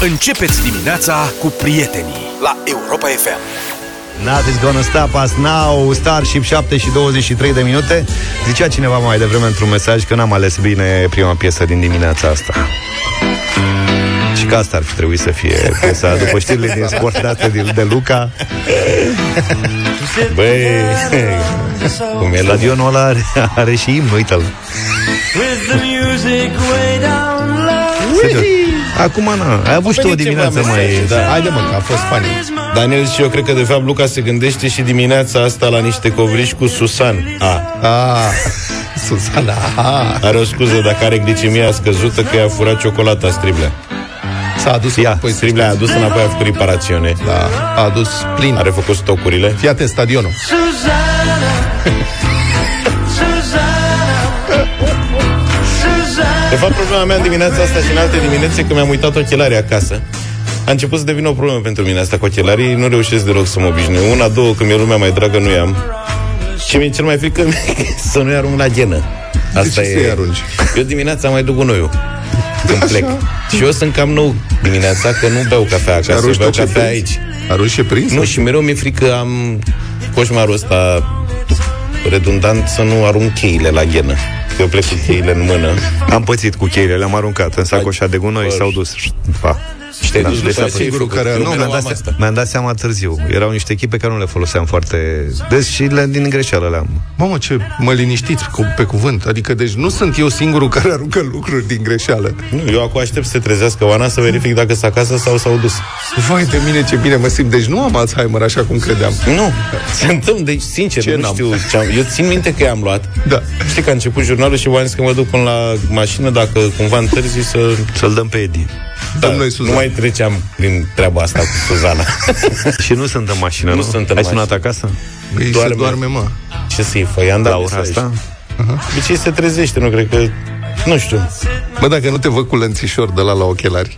Începeți dimineața cu prietenii la Europa FM. Nothing's gonna stop us now. Starship 7 și 23 de minute. Zicea cineva mai devreme într-un mesaj Că n-am ales bine prima piesă din dimineața asta. Și că asta ar fi trebuit să fie piesa După știrile din sport date de, de Luca. Băi, cum e la Stadionul ăla are, are și imn, uite-l Acum nu, ai avut și tu o venit ceva dimineață mai... mesaje, da. Haide mă, că a fost funny. Daniel și eu cred că de fapt Luca se gândește și dimineața asta la niște covriși cu Susan. A, Ah, Susana, aha, are o scuză dacă are glicemia scăzută că i-a furat ciocolata striblea. s-a adus Ia, înapoi. Striblea a adus înapoi, a făcut reparațiune. Da, a adus plin. Are făcut stocurile. Fii atent, stadionul. De fapt, problema mea în dimineața asta și în alte diminețe că mi-am uitat ochelarii acasă. A început să devină o problemă pentru mine asta cu ochelarii. Nu reușesc deloc să mă obișnuiesc. Una, două, când mi-e lumea mai dragă, nu i-am. Și mi-e cel mai frică să nu-i arunc la ghenă. Asta ce să-i arunci? Eu dimineața mai duc gunoiul când plec. Și eu sunt cam nou dimineața că nu beau cafea acasă, eu arunci beau tot ce cafea prinzi? aici. Arunci e prins? Nu, și mereu mi-e frică, am coșmarul ăsta redundant să nu arunc cheile la ghenă. Că Eu plec cu cheile în mână. Am pățit cu cheile, le-am aruncat în sacoșa de gunoi, Bă, s-au dus. Pa. Și te-ai Da, dus deci după a aceea, singurul ai care făcut- a- Nu, mereu mi-am dat, am asta. mi-am dat seama târziu. Erau niște echipe care nu le foloseam foarte des și le, din greșeală le-am. Mamă, ce mă liniștiți cu, pe cuvânt. Adică, deci nu sunt eu singurul care aruncă lucruri din greșeală. Nu, eu acum aștept să se trezească Oana să verific dacă s acasă sau s-au dus. Vai de mine, ce bine mă simt. Deci nu am Alzheimer așa cum credeam. Nu, se întâmplă, deci sincer, Ce nu n-am? știu ce am, Eu țin minte că i-am luat. Da. Știi că a început jurnalul și v-am zis că mă duc până la mașină dacă cumva întârzi să... Să-l dăm pe Edi. Da, Dăm noi Suzana. nu mai treceam prin treaba asta cu Suzana. Și nu sunt în mașină, nu? Nu sunt în Ai mașină. sunat acasă? Ei Doarme. se doarme, mă. Ce să-i fă? I-am dat La ora mesaj. asta? De ce se trezește? Nu cred că... Nu știu. Bă, dacă nu te văd cu lănțișor de la la ochelari.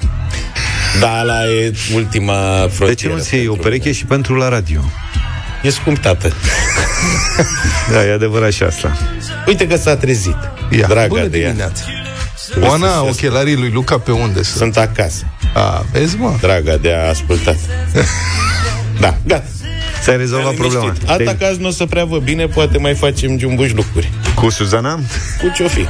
Da, la e ultima frontieră. De ce nu-ți iei o pentru pereche și pentru la radio? mine. E scump, tată. Da, e adevărat și asta. Uite că s-a trezit. Ia, Draga bună de ea. dimineața. Trebuie să Oana, se- ochelarii lui Luca pe unde sunt? Sunt acasă. A, vezi, mă? Draga de a ascultat. da, gata. Ți-ai rezolvat problema. Liniștit. Alta Te- caz nu o să prea vă bine, poate mai facem jumbuși lucruri. Cu Suzana? Cu ce-o fi?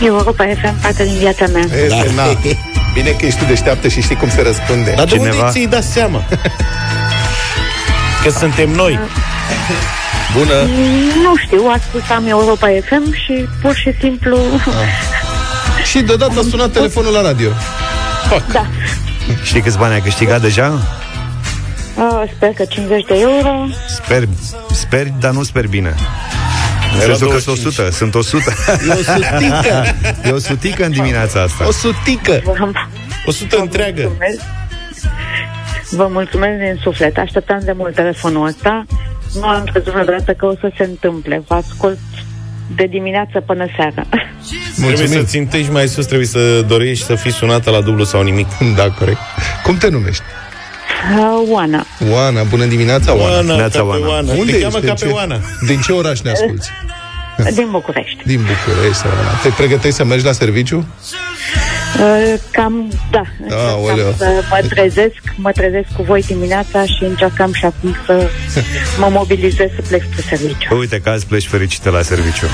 Europa FM, parte din viața mea. Este, na. Bine că ești tu deșteaptă și știi cum se răspunde. Dar de Cineva- unde ți-ai dat seama? Că suntem noi. Bună. Nu știu, ascultam Europa FM și pur și simplu... Și deodată a sunat telefonul la radio. Da. Știi câți bani ai câștigat deja? Uh, sper că 50 de euro. Sper, sper, dar nu sper bine. În Era sensul că sunt 25. 100, sunt 100. E o sutică. E o sutică în dimineața asta. O sutică. Vă, O sută întreagă. mulțumesc. Vă mulțumesc din suflet. Așteptam de mult telefonul ăsta. Nu am crezut vreodată că o să se întâmple. Vă ascult de dimineață până seara. Trebuie să Mulțumim. țintești mai sus, trebuie să dorești să fii sunată la dublu sau nimic. Da, corect. Cum te numești? Uh, Oana, Oana, bună dimineața, Oana. Oana, Neața, ca pe Oana. Oana. Unde Te ești? cheamă Din ca ce- pe Oana. Din ce oraș ne asculti? din București. Din București, Oana. Te pregătești să mergi la serviciu? Uh, cam, da. Aoleu. Încercam să mă trezesc, mă trezesc cu voi dimineața și încercam și acum să mă mobilizez să plec spre serviciu. Uite că azi pleci fericită la serviciu.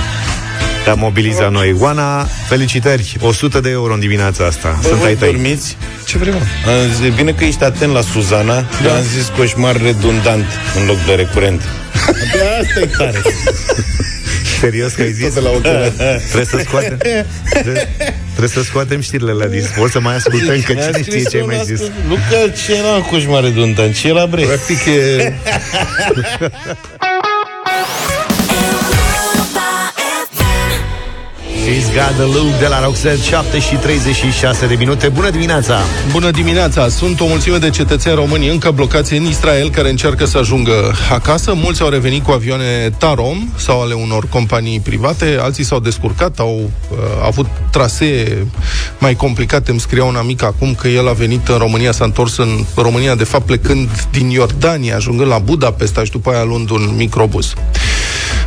Te-am mobilizat noi. Oana, felicitări! 100 de euro în dimineața asta. Bă, Sunt voi ai tăi. dormiți? Ce vrem? Am zis, bine că ești atent la Suzana, da. am zis coșmar redundant în loc de recurent. Abia asta e tare. Serios că ai zis? Tot de la ochelari. Trebuie să scoatem Trebuie, trebuie să scoatem știrile la dis O să mai ascultăm că Mi-a cine scris știe ce ai unul mai zis astăzi, Luca, ce era coșmar redundant? Ce era bre? Practic e... She's got the look de la Roxette 7 și 36 de minute Bună dimineața! Bună dimineața! Sunt o mulțime de cetățeni români încă blocați în Israel care încearcă să ajungă acasă. Mulți au revenit cu avioane Tarom sau ale unor companii private, alții s-au descurcat, au uh, avut trasee mai complicate. Îmi scria un amic acum că el a venit în România, s-a întors în România, de fapt plecând din Iordania, ajungând la Budapesta și după aia luând un microbus.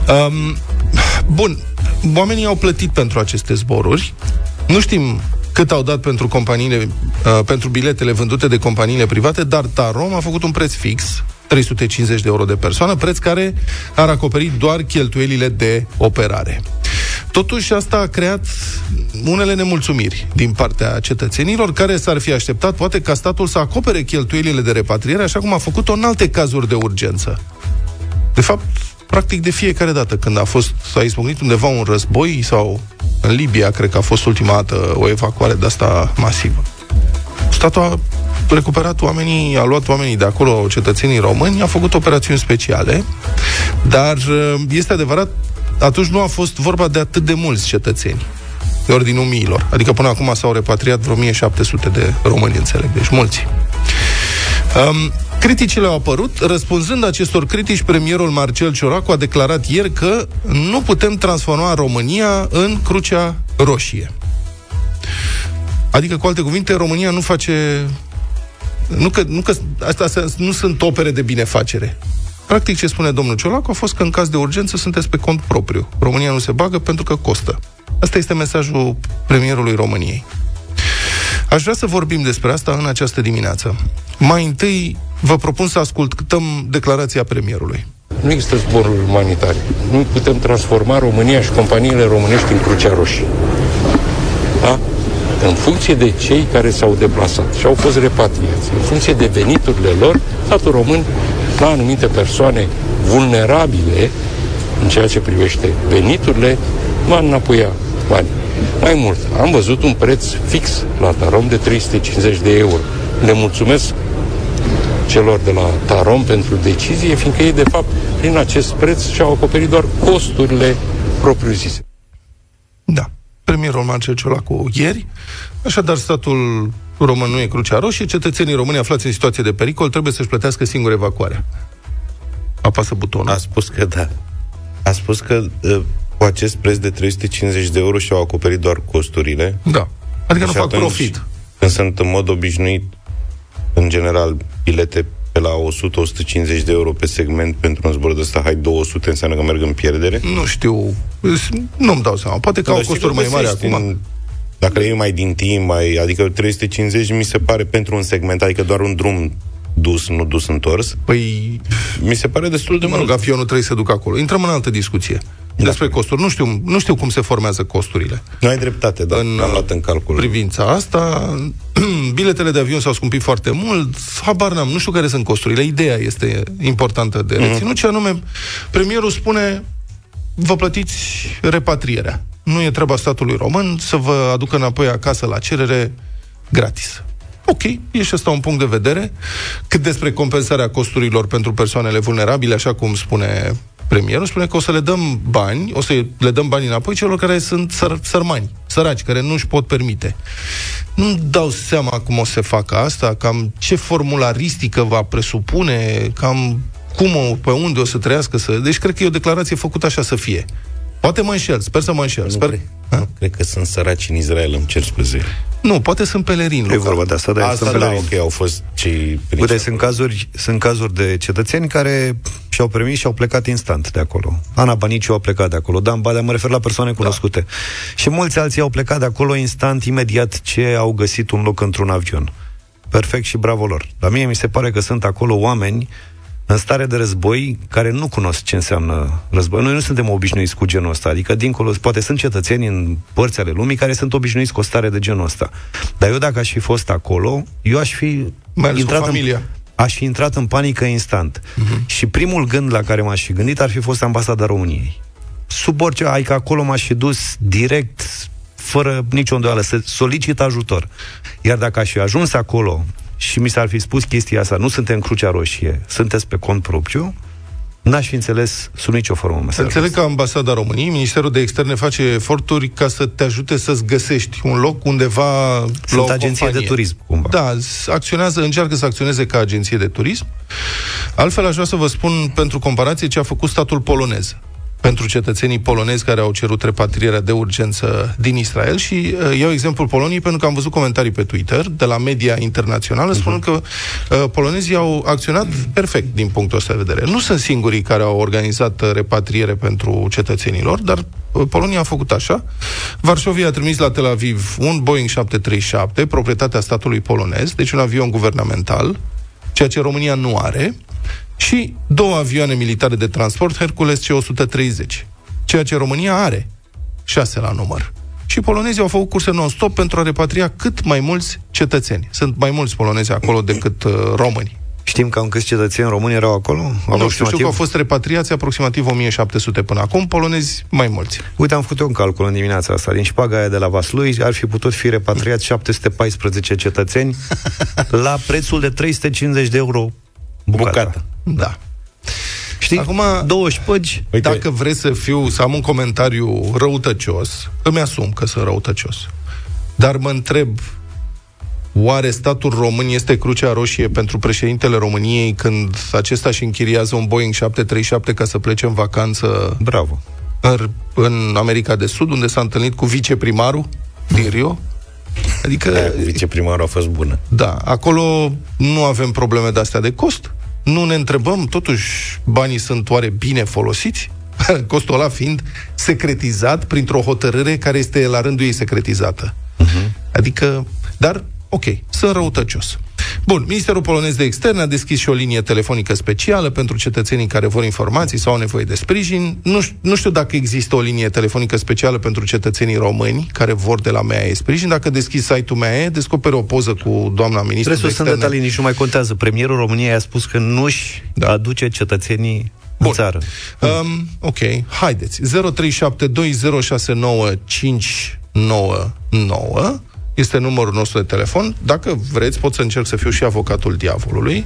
Um, bun, oamenii au plătit pentru aceste zboruri. Nu știm cât au dat pentru companiile, uh, pentru biletele vândute de companiile private, dar Tarom a făcut un preț fix, 350 de euro de persoană, preț care ar acoperi doar cheltuielile de operare. Totuși, asta a creat unele nemulțumiri din partea cetățenilor, care s-ar fi așteptat, poate, ca statul să acopere cheltuielile de repatriere, așa cum a făcut-o în alte cazuri de urgență. De fapt, practic de fiecare dată când a fost, s-a izbucnit undeva un război sau în Libia, cred că a fost ultima dată o evacuare de asta masivă. Statul a recuperat oamenii, a luat oamenii de acolo, cetățenii români, a făcut operațiuni speciale, dar este adevărat, atunci nu a fost vorba de atât de mulți cetățeni de ordinul miilor. Adică până acum s-au repatriat vreo 1700 de români, înțeleg, deci mulți. Um, Criticile au apărut. Răspunzând acestor critici, premierul Marcel Cioracu a declarat ieri că nu putem transforma România în crucea roșie. Adică, cu alte cuvinte, România nu face... Nu că, nu că astea nu sunt opere de binefacere. Practic, ce spune domnul Ciolacu a fost că în caz de urgență sunteți pe cont propriu. România nu se bagă pentru că costă. Asta este mesajul premierului României. Aș vrea să vorbim despre asta în această dimineață. Mai întâi, vă propun să ascultăm declarația premierului. Nu există zboruri umanitare. Nu putem transforma România și companiile românești în Crucea Roșie. Da? În funcție de cei care s-au deplasat și au fost repatriați, în funcție de veniturile lor, statul român la anumite persoane vulnerabile în ceea ce privește veniturile, va înapoia bani. Mai mult, am văzut un preț fix la Tarom de 350 de euro. Le mulțumesc celor de la Tarom pentru decizie, fiindcă ei, de fapt, prin acest preț și-au acoperit doar costurile propriu-zise. Da. Premierul Marcel Ciolacu ieri, așadar statul român nu e crucea roșie, cetățenii români aflați în situație de pericol trebuie să-și plătească singur evacuarea. Apasă butonul. A spus că da. A spus că uh, cu acest preț de 350 de euro și-au acoperit doar costurile. Da. Adică și nu fac profit. Când sunt în mod obișnuit, în general, bilete pe la 100-150 de euro pe segment pentru un zbor de ăsta, hai 200, înseamnă că merg în pierdere? Nu știu, nu-mi dau seama. Poate că au costuri mai mari acum. În, dacă le iei mai din timp, mai, adică 350 mi se pare pentru un segment, adică doar un drum dus, nu dus întors. Păi... Mi se pare destul de mă mult. Rog, avionul trebuie să ducă acolo. Intrăm în altă discuție. Da. Despre costuri. Nu știu, nu știu cum se formează costurile. Nu ai dreptate, dar în am luat în calcul. privința asta, biletele de avion s-au scumpit foarte mult, habar n-am, nu știu care sunt costurile. Ideea este importantă de mhm. reținut, mm-hmm. ce anume, premierul spune, vă plătiți repatrierea. Nu e treaba statului român să vă aducă înapoi acasă la cerere gratis. Ok, e și asta un punct de vedere. Cât despre compensarea costurilor pentru persoanele vulnerabile, așa cum spune premierul, spune că o să le dăm bani, o să le dăm bani înapoi celor care sunt săr- sărmani, săraci, care nu își pot permite. Nu dau seama cum o să facă asta, cam ce formularistică va presupune, cam cum o, pe unde o să trăiască să... Deci cred că e o declarație făcută așa să fie. Poate mă înșel, sper să mă înșel. Nu sper... Cred, nu cred că sunt săraci în Israel, îmi cer scuze. Nu, poate sunt pelerini. E vorba de asta, dar asta, sunt da, ok, au fost cei Uite, sunt cazuri, sunt cazuri de cetățeni care și-au permis și au plecat instant de acolo. Ana Baniciu a plecat de acolo, Dan Badea, mă refer la persoane da. cunoscute. Da. Și mulți alții au plecat de acolo instant, imediat ce au găsit un loc într-un avion. Perfect și bravo lor. La mie mi se pare că sunt acolo oameni în stare de război care nu cunosc ce înseamnă război. Noi nu suntem obișnuiți cu genul ăsta. Adică, dincolo, poate sunt cetățeni în părți ale lumii care sunt obișnuiți cu o stare de genul ăsta. Dar eu, dacă aș fi fost acolo, eu aș fi Mai intrat cu familia. În, aș fi intrat în panică instant. Uh-huh. Și primul gând la care m-aș fi gândit ar fi fost ambasada României. Sub orice, adică acolo m-aș fi dus direct, fără nicio îndoială, să solicit ajutor. Iar dacă aș fi ajuns acolo și mi s-ar fi spus chestia asta, nu suntem Crucea Roșie, sunteți pe cont propriu, N-aș fi înțeles sub nicio formă mesajul Înțeleg că ambasada României, Ministerul de Externe face eforturi ca să te ajute să-ți găsești un loc undeva Sunt la o agenție companie. de turism, cumva. Da, s- acționează, încearcă să acționeze ca agenție de turism. Altfel, aș vrea să vă spun pentru comparație ce a făcut statul polonez pentru cetățenii polonezi care au cerut repatrierea de urgență din Israel și uh, iau exemplul Poloniei pentru că am văzut comentarii pe Twitter de la media internațională spunând că uh, polonezii au acționat perfect din punctul ăsta de vedere. Nu sunt singurii care au organizat uh, repatriere pentru cetățenilor, dar uh, Polonia a făcut așa. Varșovia a trimis la Tel Aviv un Boeing 737, proprietatea statului polonez, deci un avion guvernamental, ceea ce România nu are, și două avioane militare de transport, Hercules C-130, ceea ce România are, șase la număr. Și polonezii au făcut curse non-stop pentru a repatria cât mai mulți cetățeni. Sunt mai mulți polonezi acolo decât uh, români. Știm cam câți cetățeni români erau acolo? Nu știu, știu că au fost repatriați aproximativ 1700 până acum, polonezi mai mulți. Uite, am făcut eu un calcul în dimineața asta. Din șpaga aia de la Vaslui ar fi putut fi repatriați 714 cetățeni la prețul de 350 de euro bucata. Bucata. Da. Știi? Acum, două șpăgi. Uite. Dacă vreți să fiu, să am un comentariu răutăcios, îmi asum că sunt răutăcios. Dar mă întreb, oare statul român este crucea roșie pentru președintele României când acesta își închiriază un Boeing 737 ca să plece în vacanță Bravo. în, în America de Sud, unde s-a întâlnit cu viceprimarul din Rio? Adică... Aia cu viceprimarul a fost bună. Da, acolo nu avem probleme de astea de cost. Nu ne întrebăm, totuși, banii sunt oare bine folosiți? Costul ăla fiind secretizat printr-o hotărâre care este la rândul ei secretizată. Uh-huh. Adică, dar, ok, sunt răutăcios. Bun, Ministerul Polonez de Externe a deschis și o linie telefonică specială pentru cetățenii care vor informații sau au nevoie de sprijin. Nu, ș- nu știu dacă există o linie telefonică specială pentru cetățenii români care vor de la MEAE sprijin. Dacă deschizi site-ul MEAE, descoperi o poză cu doamna ministru de Restul sunt externe. detalii, nici nu mai contează. Premierul României a spus că nu-și Da. aduce cetățenii Bun. în țară. Um, ok, haideți. 0372069599 este numărul nostru de telefon. Dacă vreți, pot să încerc să fiu și avocatul diavolului.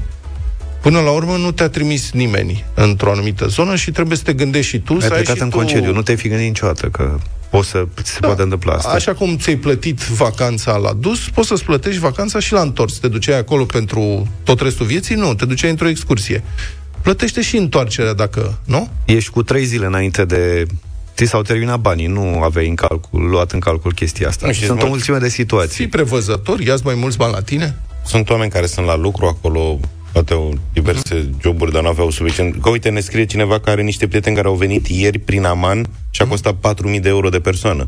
Până la urmă nu te-a trimis nimeni într-o anumită zonă și trebuie să te gândești și tu Ai să ai plecat și în tu... concediu, nu te-ai fi gândit niciodată că poți să se Da. poate întâmpla asta. Așa cum ți-ai plătit vacanța la dus, poți să-ți plătești vacanța și la întors. Te duceai acolo pentru tot restul vieții? Nu, te duceai într-o excursie. Plătește și întoarcerea dacă, nu? Ești cu trei zile înainte de... Ți s-au terminat banii, nu aveai în calcul, luat în calcul chestia asta. Nu știu, Sunt o mulți- mulțime de situații. Fii prevăzător, ia mai mulți bani la tine. Sunt oameni care sunt la lucru acolo, poate au diverse joburi, dar nu aveau suficient. Că uite, ne scrie cineva care are niște prieteni care au venit ieri prin Aman și a costat 4.000 de euro de persoană.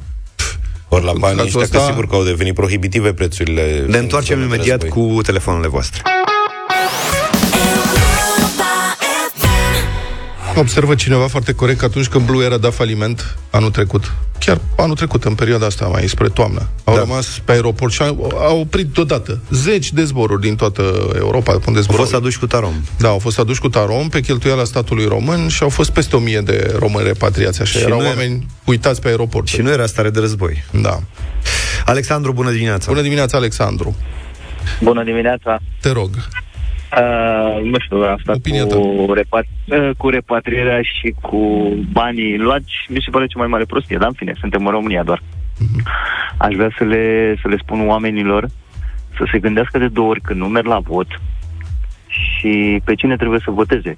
Ori la banii cazul ăștia, că ăsta- sigur că au devenit prohibitive prețurile. Ne întoarcem în imediat război. cu telefoanele voastre. Observă cineva foarte corect că atunci când Blue Air a dat faliment anul trecut, chiar anul trecut, în perioada asta, mai spre toamnă, au da. rămas pe aeroport și au, au oprit deodată zeci de zboruri din toată Europa, unde Au zborau. fost aduși cu tarom. Da, au fost aduși cu tarom pe cheltuiala statului român și au fost peste o mie de români repatriați. Așa, Și erau nu era- oameni uitați pe aeroport. Și nu era stare de război. Da. Alexandru, bună dimineața! Bună dimineața, Alexandru. Bună dimineața! Te rog. Uh, nu știu, asta Opinia cu, repat- uh, cu repatrierea și cu banii luați, mi se pare cea mai mare prostie, dar în fine, suntem în România doar. Aș vrea să le, să le spun oamenilor să se gândească de două ori când nu merg la vot și pe cine trebuie să voteze.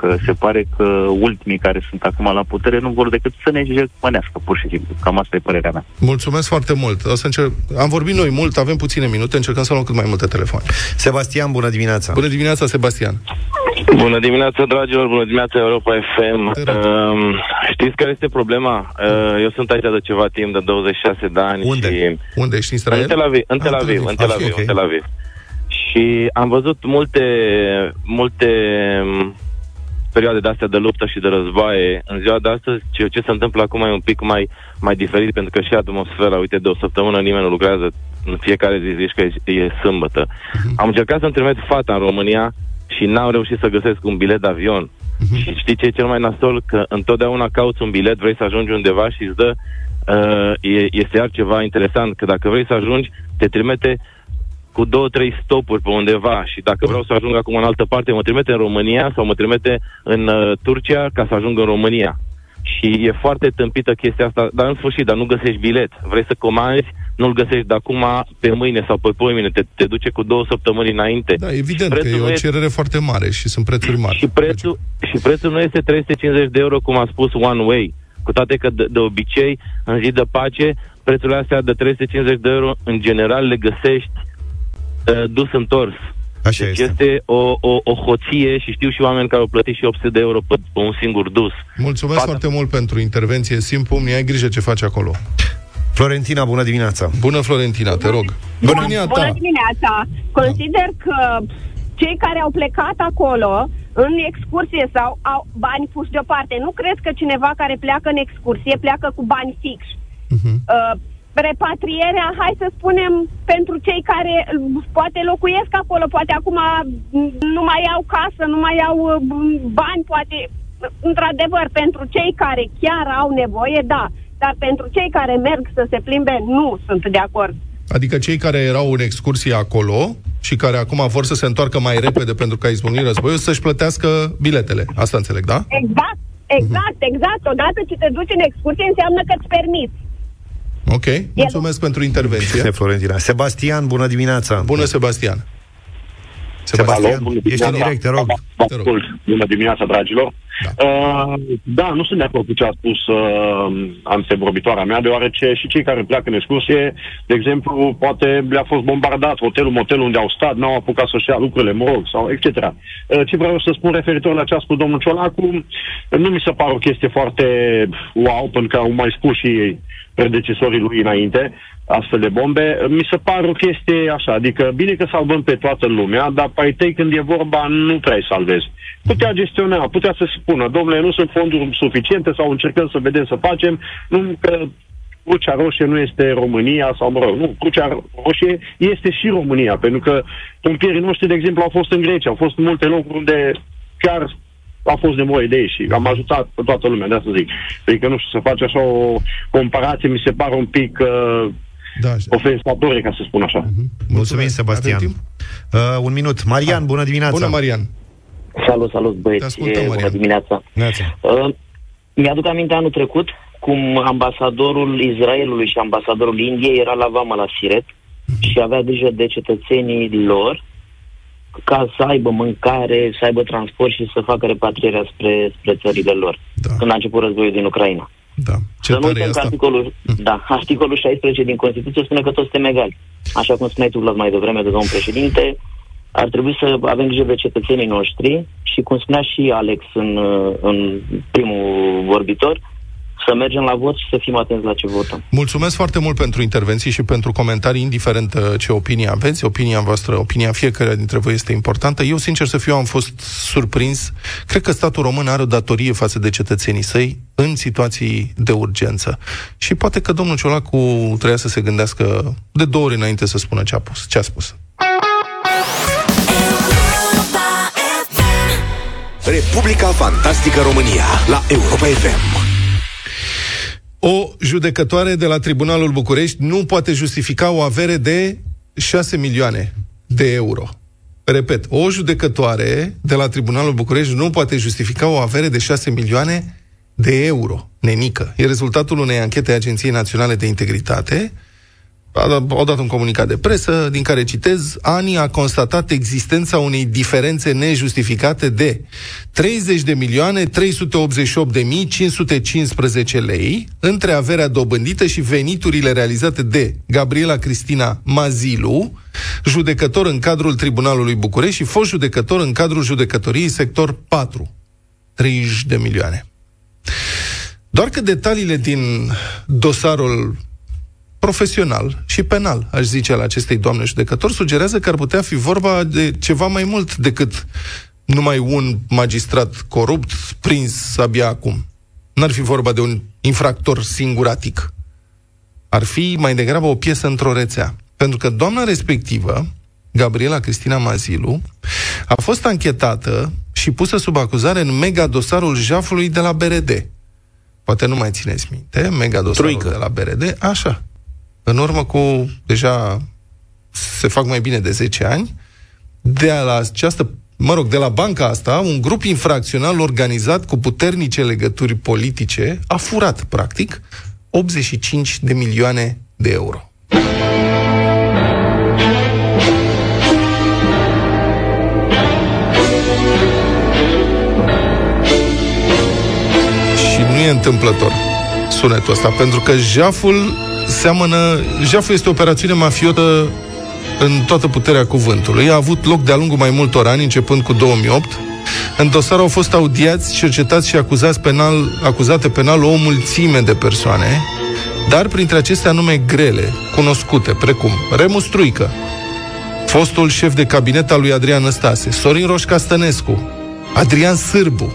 Că se pare că ultimii care sunt acum la putere nu vor decât să ne jecmănească, pur și simplu. Cam asta e părerea mea. Mulțumesc foarte mult. O să încerc... Am vorbit noi mult, avem puține minute, încercăm să luăm cât mai multe telefoane. Sebastian, bună dimineața! Bună dimineața, Sebastian. Bună dimineața, dragilor, bună dimineața, Europa FM. Te rog. Uh, știți care este problema? Uh, eu sunt aici de ceva timp, de 26 de ani. Unde? Și... Unde ești? În Israel? În Tel Aviv, în Ah, Tel Aviv, în Tel Aviv, ok. în Tel Aviv. Și am văzut multe, multe m, perioade de astea de luptă și de războaie. În ziua de astăzi, ce, ce se întâmplă acum e un pic mai, mai diferit, pentru că și atmosfera, uite, de o săptămână nimeni nu lucrează, în fiecare zi zici că e, e sâmbătă. Am încercat să-mi trimit fata în România și n-am reușit să găsesc un bilet de avion. Și știi ce e cel mai nasol? Că întotdeauna cauți un bilet, vrei să ajungi undeva și îți dă uh, e, este iar ceva interesant, că dacă vrei să ajungi, te trimite cu două, trei stopuri pe undeva și dacă vreau să ajung acum în altă parte, mă trimite în România sau mă trimite în uh, Turcia ca să ajung în România. Și e foarte tâmpită chestia asta, dar în sfârșit, dar nu găsești bilet. Vrei să comanzi, nu-l găsești de acum pe mâine sau pe poimine, te, te duce cu două săptămâni înainte. Da, evident Prețul că e nu o e- cerere foarte mare și sunt prețuri mari. Și prețul, și prețul nu este 350 de euro, cum a spus One Way. Cu toate că, de, de obicei, în zi de pace, prețurile astea de 350 de euro, în general, le găsești uh, dus întors. Așa Deci este. este o, o, o hoție și știu și oameni care au plătit și 800 de euro pe, pe un singur dus. Mulțumesc Fata- foarte mult pentru intervenție. Simplu, mi ai grijă ce faci acolo. Florentina, bună dimineața! Bună, Florentina, te rog. Bună, Opinia bună ta. dimineața! Consider că cei care au plecat acolo în excursie sau au bani puși deoparte, nu cred că cineva care pleacă în excursie pleacă cu bani fix. Mhm. Uh, repatrierea, hai să spunem, pentru cei care uh, poate locuiesc acolo, poate acum mm, nu mai au casă, nu mai au uh, bani, poate, uh, într-adevăr, pentru cei care chiar au nevoie, da. Dar pentru cei care merg să se plimbe, nu sunt de acord. Adică cei care erau în excursie acolo și care acum vor să se întoarcă mai repede pentru că a izbunit războiul, să-și plătească biletele. Asta înțeleg, da? Exact, exact, exact. Odată ce te duci în excursie, înseamnă că îți permiți. Ok, mulțumesc pentru intervenție. Bine, Florentina. Sebastian, bună dimineața! Bună, Sebastian. Sebastian, Alo, bună ești în dimineața. direct, te rog. Vă ascult. Bună dimineața, dragilor. Da. Uh, da, nu sunt de acord cu ce a spus uh, antevorbitoarea mea, deoarece și cei care pleacă în excursie, de exemplu, poate le-a fost bombardat hotelul, motelul unde au stat, n-au apucat să-și ia lucrurile, mă rog, sau etc. Uh, ce vreau să spun referitor la ce a spus domnul Ciolacu, nu mi se pare o chestie foarte wow, pentru că au mai spus și ei predecesorii lui înainte, astfel de bombe, mi se pare o chestie așa, adică bine că salvăm pe toată lumea, dar pe ai tăi când e vorba nu prea îi salvezi. Putea gestiona, putea să spună, domnule, nu sunt fonduri suficiente sau încercăm să vedem să facem, nu că Crucea Roșie nu este România sau, mă rog, nu, Crucea Roșie este și România, pentru că pompierii noștri, de exemplu, au fost în Grecia, au fost în multe locuri unde chiar a fost nevoie de ei și am ajutat pe toată lumea, de asta zic. Adică, nu știu, să faci așa o comparație, mi se pare un pic uh, Da, ofensatorie, ca să spun așa. Mulțumim, Sebastian. Avem timp? Uh, un minut. Marian, bună dimineața! Bună, Marian. Salut, salut, Te băieți. ascultăm, Bună Marian. dimineața. Neața. Uh, mi-aduc aminte anul trecut cum ambasadorul Israelului și ambasadorul Indiei era la vama la Siret și avea grijă de cetățenii lor ca să aibă mâncare, să aibă transport și să facă repatrierea spre, spre țările lor. Da. Când a început războiul din Ucraina. Da. Ce să nu tare e uităm că asta? articolul, da, articolul 16 din Constituție spune că toți suntem egali. Așa cum spuneai tu, Vlad, mai devreme de domnul președinte, ar trebui să avem grijă de cetățenii noștri și, cum spunea și Alex în, uh, în primul vorbitor, să mergem la vot și să fim atenți la ce votăm. Mulțumesc foarte mult pentru intervenții și pentru comentarii, indiferent uh, ce opinie aveți. Opinia voastră, opinia fiecare dintre voi este importantă. Eu, sincer să fiu, am fost surprins. Cred că statul român are o datorie față de cetățenii săi în situații de urgență. Și poate că domnul Ciolacu trebuia să se gândească de două ori înainte să spună ce a, pus, ce a spus. Republica Fantastică România la Europa FM. O judecătoare de la Tribunalul București nu poate justifica o avere de 6 milioane de euro. Repet, o judecătoare de la Tribunalul București nu poate justifica o avere de 6 milioane de euro. Nenică. E rezultatul unei anchete a Agenției Naționale de Integritate. A dat- Au dat un comunicat de presă din care citez ANI a constatat existența unei diferențe nejustificate de 30 de milioane 388 de mii 515 lei între averea dobândită și veniturile realizate de Gabriela Cristina Mazilu, judecător în cadrul Tribunalului București și fost judecător în cadrul judecătoriei sector 4. 30 de milioane. Doar că detaliile din dosarul profesional și penal, aș zice, al acestei doamne judecători, sugerează că ar putea fi vorba de ceva mai mult decât numai un magistrat corupt prins abia acum. N-ar fi vorba de un infractor singuratic. Ar fi mai degrabă o piesă într-o rețea. Pentru că doamna respectivă, Gabriela Cristina Mazilu, a fost anchetată și pusă sub acuzare în mega dosarul jafului de la BRD. Poate nu mai țineți minte, mega dosarul Troică. de la BRD, așa. În urmă cu deja se fac mai bine de 10 ani, de la această mă rog, de la banca asta, un grup infracțional organizat cu puternice legături politice a furat, practic, 85 de milioane de euro. Și nu e întâmplător sunetul ăsta, pentru că jaful seamănă... Jaful este o operațiune mafiotă în toată puterea cuvântului. A avut loc de-a lungul mai multor ani, începând cu 2008. În dosar au fost audiați, cercetați și acuzați penal, acuzate penal o mulțime de persoane, dar printre acestea nume grele, cunoscute, precum Remus Struică, fostul șef de cabinet al lui Adrian Năstase, Sorin Roșca Stănescu, Adrian Sârbu,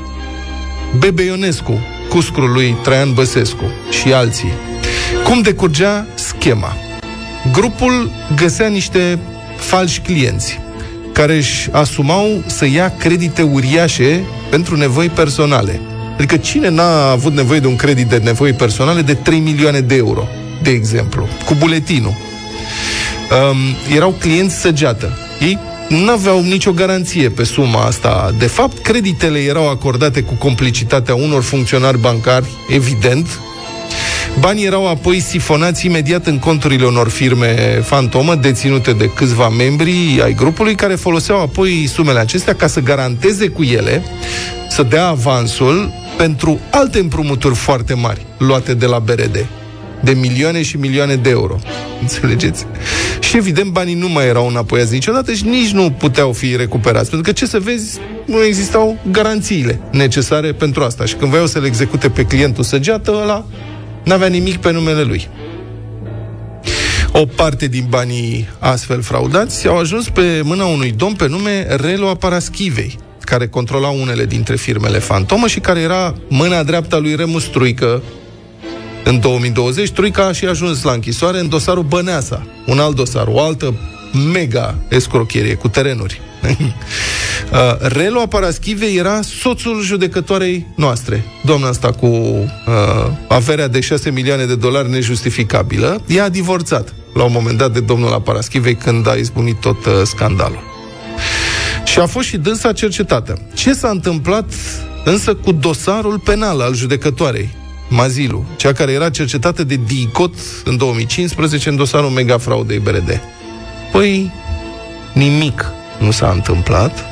Bebe Ionescu, cuscrul lui Traian Băsescu și alții. Cum decurgea schema? Grupul găsea niște falși clienți care își asumau să ia credite uriașe pentru nevoi personale. Adică cine n-a avut nevoie de un credit de nevoi personale de 3 milioane de euro, de exemplu, cu buletinul? Um, erau clienți săgeată. Ei nu aveau nicio garanție pe suma asta. De fapt, creditele erau acordate cu complicitatea unor funcționari bancari, evident, Banii erau apoi sifonați imediat în conturile unor firme fantomă deținute de câțiva membri ai grupului care foloseau apoi sumele acestea ca să garanteze cu ele să dea avansul pentru alte împrumuturi foarte mari luate de la BRD de milioane și milioane de euro. Înțelegeți? Și evident banii nu mai erau înapoiați niciodată și nici nu puteau fi recuperați. Pentru că ce să vezi, nu existau garanțiile necesare pentru asta. Și când voiau să le execute pe clientul săgeată, ăla N-avea nimic pe numele lui. O parte din banii astfel fraudați au ajuns pe mâna unui domn pe nume Relo Paraschivei, care controla unele dintre firmele fantomă și care era mâna dreapta lui Remus Truică. În 2020, Truica a și ajuns la închisoare în dosarul Băneasa, un alt dosar, o altă mega escrocherie cu terenuri. uh, Relo Paraschive era soțul judecătoarei noastre. Doamna asta cu uh, averea de 6 milioane de dolari nejustificabilă, ea a divorțat la un moment dat de domnul Aparaschivei când a izbunit tot uh, scandalul. Și a fost și dânsa cercetată. Ce s-a întâmplat însă cu dosarul penal al judecătoarei? Mazilu, cea care era cercetată de DICOT în 2015 în dosarul mega fraudei BRD. Păi, nimic nu s-a întâmplat.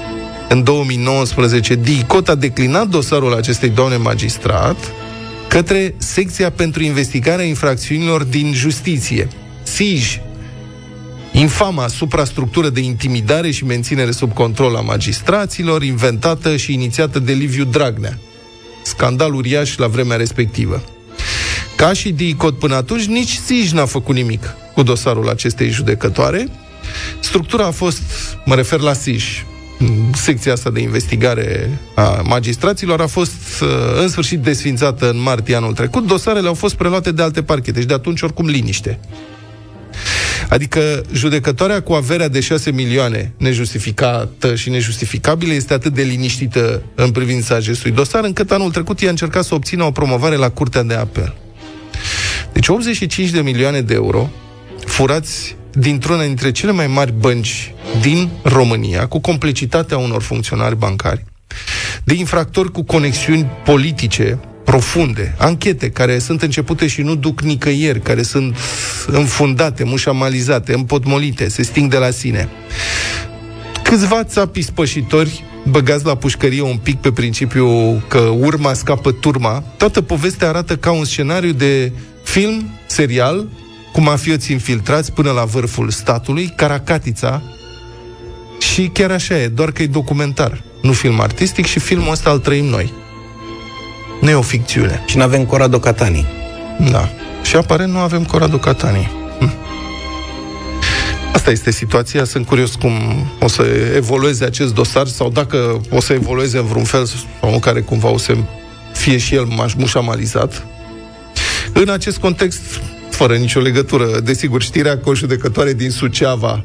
În 2019, DICOT a declinat dosarul acestei doamne magistrat către Secția pentru Investigarea Infracțiunilor din Justiție, SIJ, infama suprastructură de intimidare și menținere sub control a magistraților, inventată și inițiată de Liviu Dragnea. Scandal uriaș la vremea respectivă. Ca și DICOT până atunci, nici SIJ n-a făcut nimic cu dosarul acestei judecătoare, Structura a fost, mă refer la SIș, secția asta de investigare a magistraților a fost uh, în sfârșit desfințată în martie anul trecut. Dosarele au fost preluate de alte parchete și de atunci oricum liniște. Adică judecătoarea cu averea de 6 milioane nejustificată și nejustificabilă este atât de liniștită în privința acestui dosar, încât anul trecut i a încercat să obțină o promovare la Curtea de Apel. Deci 85 de milioane de euro furați dintr-una dintre cele mai mari bănci din România, cu complicitatea unor funcționari bancari, de infractori cu conexiuni politice profunde, anchete care sunt începute și nu duc nicăieri, care sunt înfundate, mușamalizate, împotmolite, se sting de la sine. Câțiva țapi spășitori băgați la pușcărie un pic pe principiu că urma scapă turma, toată povestea arată ca un scenariu de film, serial, cu mafioți infiltrați până la vârful statului, Caracatița, și chiar așa e, doar că e documentar, nu film artistic și filmul ăsta îl trăim noi. Nu e o ficțiune. Și nu avem Corado Catani. Da. Și aparent nu avem Corado Catani. Hm. Asta este situația. Sunt curios cum o să evolueze acest dosar sau dacă o să evolueze în vreun fel sau în care cumva o să fie și el mușamalizat. În acest context, fără nicio legătură. Desigur, știrea că o judecătoare din Suceava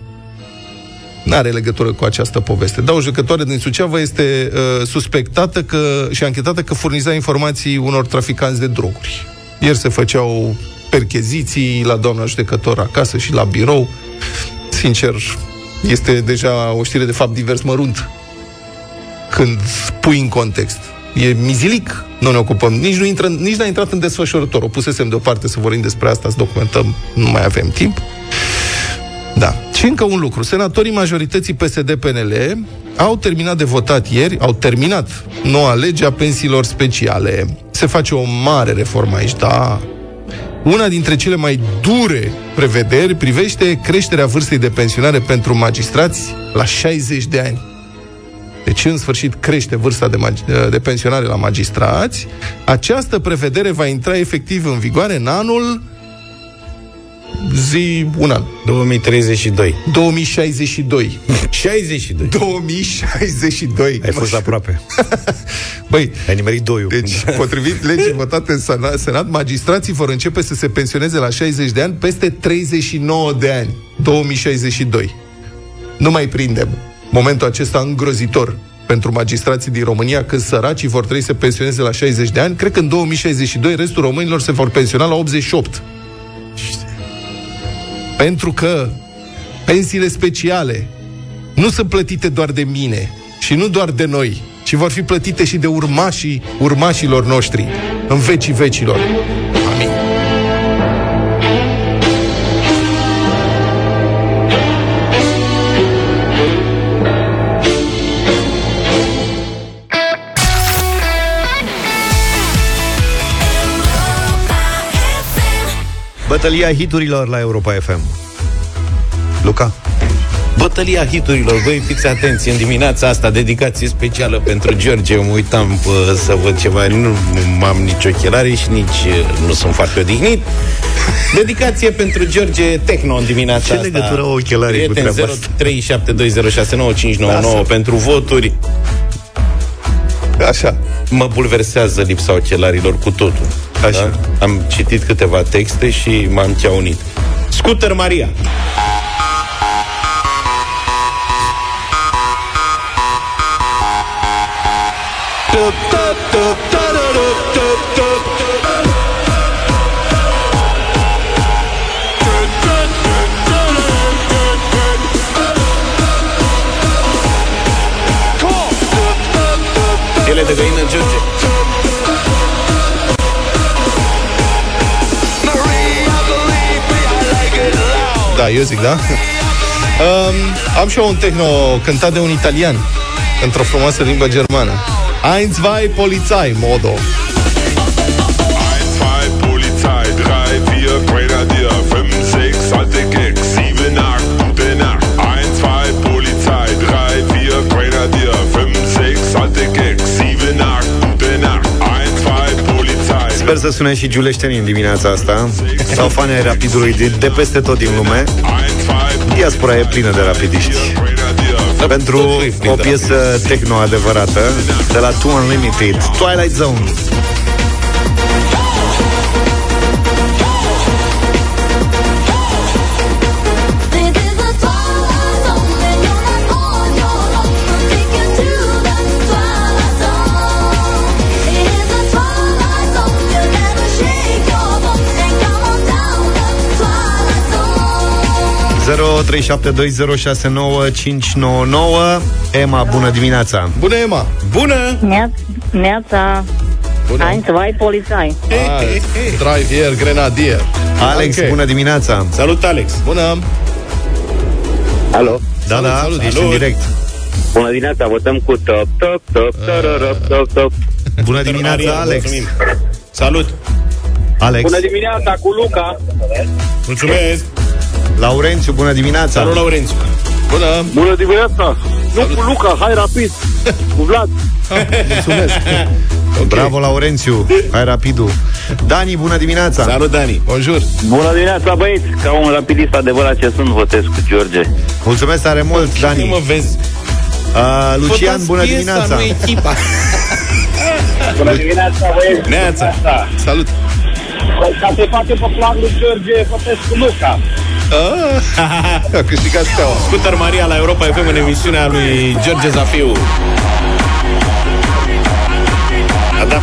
nu are legătură cu această poveste. Dar o judecătoare din Suceava este uh, suspectată că, și anchetată că furniza informații unor traficanți de droguri. Ieri se făceau percheziții la doamna judecător acasă și la birou. sincer, este deja o știre de fapt divers mărunt când pui în context. E mizilic, nu ne ocupăm, nici, nu intră, nici n-a intrat în desfășurător. O pusesem deoparte să vorbim despre asta, să documentăm, nu mai avem timp. Da. Și încă un lucru. Senatorii majorității PSD-PNL au terminat de votat ieri, au terminat noua lege a pensiilor speciale. Se face o mare reformă aici, da. Una dintre cele mai dure prevederi privește creșterea vârstei de pensionare pentru magistrați la 60 de ani. Deci, în sfârșit, crește vârsta de, mag- de pensionare la magistrați. Această prevedere va intra efectiv în vigoare în anul zi un an. 2032. 2062. 62. 2062. Ai fost aproape. Băi, ai nimerit doiul. Deci, potrivit legii votate în Senat, Senat, magistrații vor începe să se pensioneze la 60 de ani peste 39 de ani. 2062. Nu mai prindem momentul acesta îngrozitor pentru magistrații din România, când săracii vor trebui să se pensioneze la 60 de ani. Cred că în 2062 restul românilor se vor pensiona la 88. Pentru că pensiile speciale nu sunt plătite doar de mine și nu doar de noi, ci vor fi plătite și de urmașii urmașilor noștri în vecii vecilor. Bătălia hiturilor la Europa FM. Luca? Bătălia hiturilor, voi fiți atenți în dimineața asta, dedicație specială pentru George. Mă uitam pă, să văd ceva, nu am nici ochelari și nici nu sunt foarte odihnit. Dedicație pentru George Techno în dimineața Ce asta. legătură au ochelarii cu treaba asta? 0372069599 pentru voturi. Așa. Mă bulversează lipsa ochelarilor cu totul. Așa. Da? Am citit câteva texte și m-am cheaunit. Scooter Maria. Piele Da, eu zic, da? Um, am și eu un techno cântat de un italian într-o frumoasă limbă germană. Eins, zwei, Polizei, modo. Sper să sune și giuleștenii în dimineața asta. Sau fani ai rapidului de, de peste tot din lume. Diaspora e plină de rapidiști. Pentru o piesă techno adevărată De la Two Unlimited Twilight Zone Emma, bună dimineața Bună, Emma! Bună! Neața. Bună. Hai să vai polițai. Driver, grenadier. Alex, Ok. bună dimineața Salut, Alex! Bună! Alo? Da, da, salut, ești salut. în direct Bună dimineața, votăm cu top, top, top, tararap, top, top. Bună dimineața, Maria, Alex mulțumim. Salut! Alex Bună dimineața, cu Luca. Mulțumesc! Laurențiu, bună dimineața Salut, Laurențiu! Bună! Bună dimineața! Nu cu Luca, hai rapid! Cu Vlad! Mulțumesc! Bravo, Laurențiu Hai rapidul Dani, bună dimineața Salut, Dani! Bonjour! Bună dimineața, băieți! Ca un rapidist adevărat ce sunt, votez cu George. Mulțumesc tare mult, Nu Dani mă vezi? uh, Lucian, Votați bună piesa, dimineața Nu echipa. Bună dimineața, băieți! Neața. Salut! Ca să face pe plan lui George, votez cu Luca. Ah, a câștigat steaua. Scooter Maria la Europa FM în emisiunea lui George Zafiu. A, da.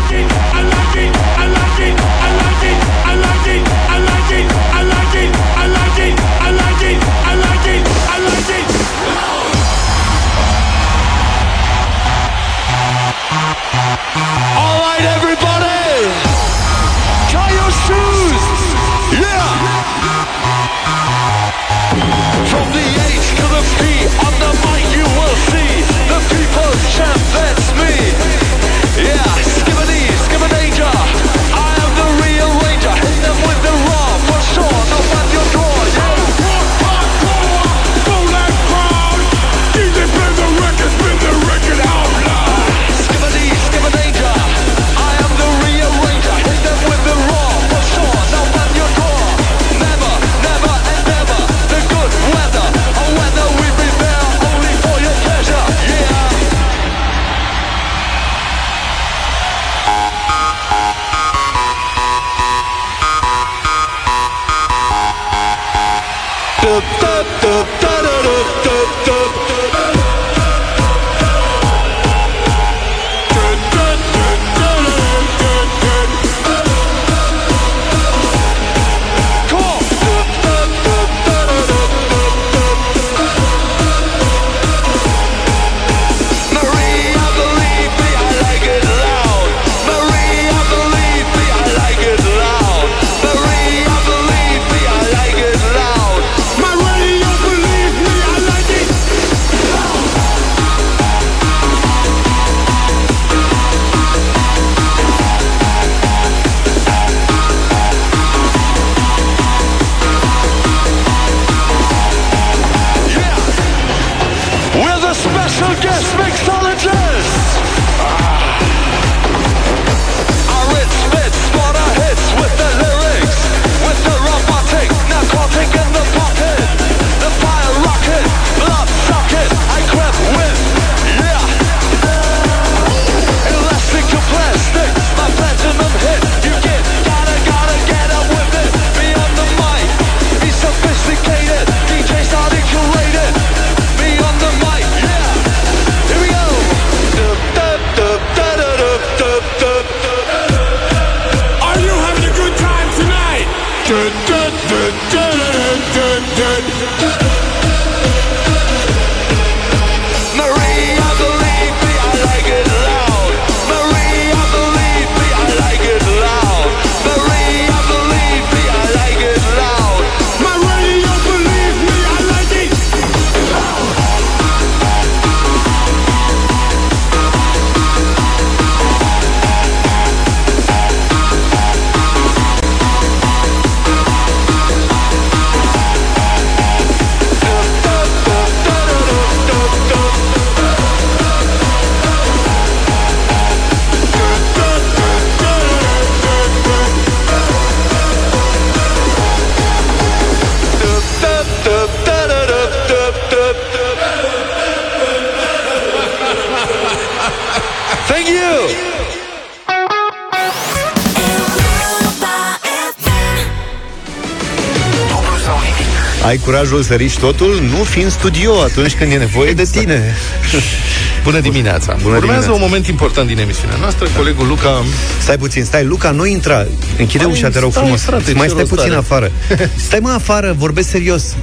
Curajul să riști totul? Nu fi în studio atunci când e nevoie de tine. Bună dimineața! Bună Urmează dimineața. un moment important din emisiunea noastră. Colegul Luca... Stai puțin, stai, Luca, nu intra. Închide Hai, ușa, te rog stai, frumos. frate, mai ce stai rost puțin are? afară. Stai mă afară, vorbesc serios.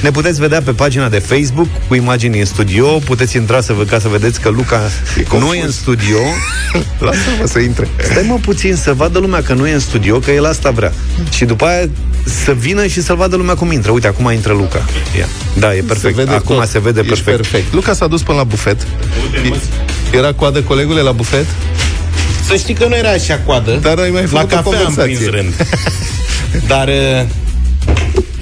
Ne puteți vedea pe pagina de Facebook cu imagini în studio, puteți intra să vă, ca să vedeți că Luca nu e în studio. Lasă-mă să intre. Stai mă puțin să vadă lumea că nu e în studio, că el asta vrea. Și după aia să vină și să-l vadă lumea cum intră. Uite, acum intră Luca. Ia. Da, e perfect. Se vede acum tot. se vede Ești perfect. perfect. Luca s-a dus până la bufet. Era coadă colegule la bufet? Să știi că nu era așa coadă. Dar ai mai La făcut o cafea am conversație. prins rând. Dar uh,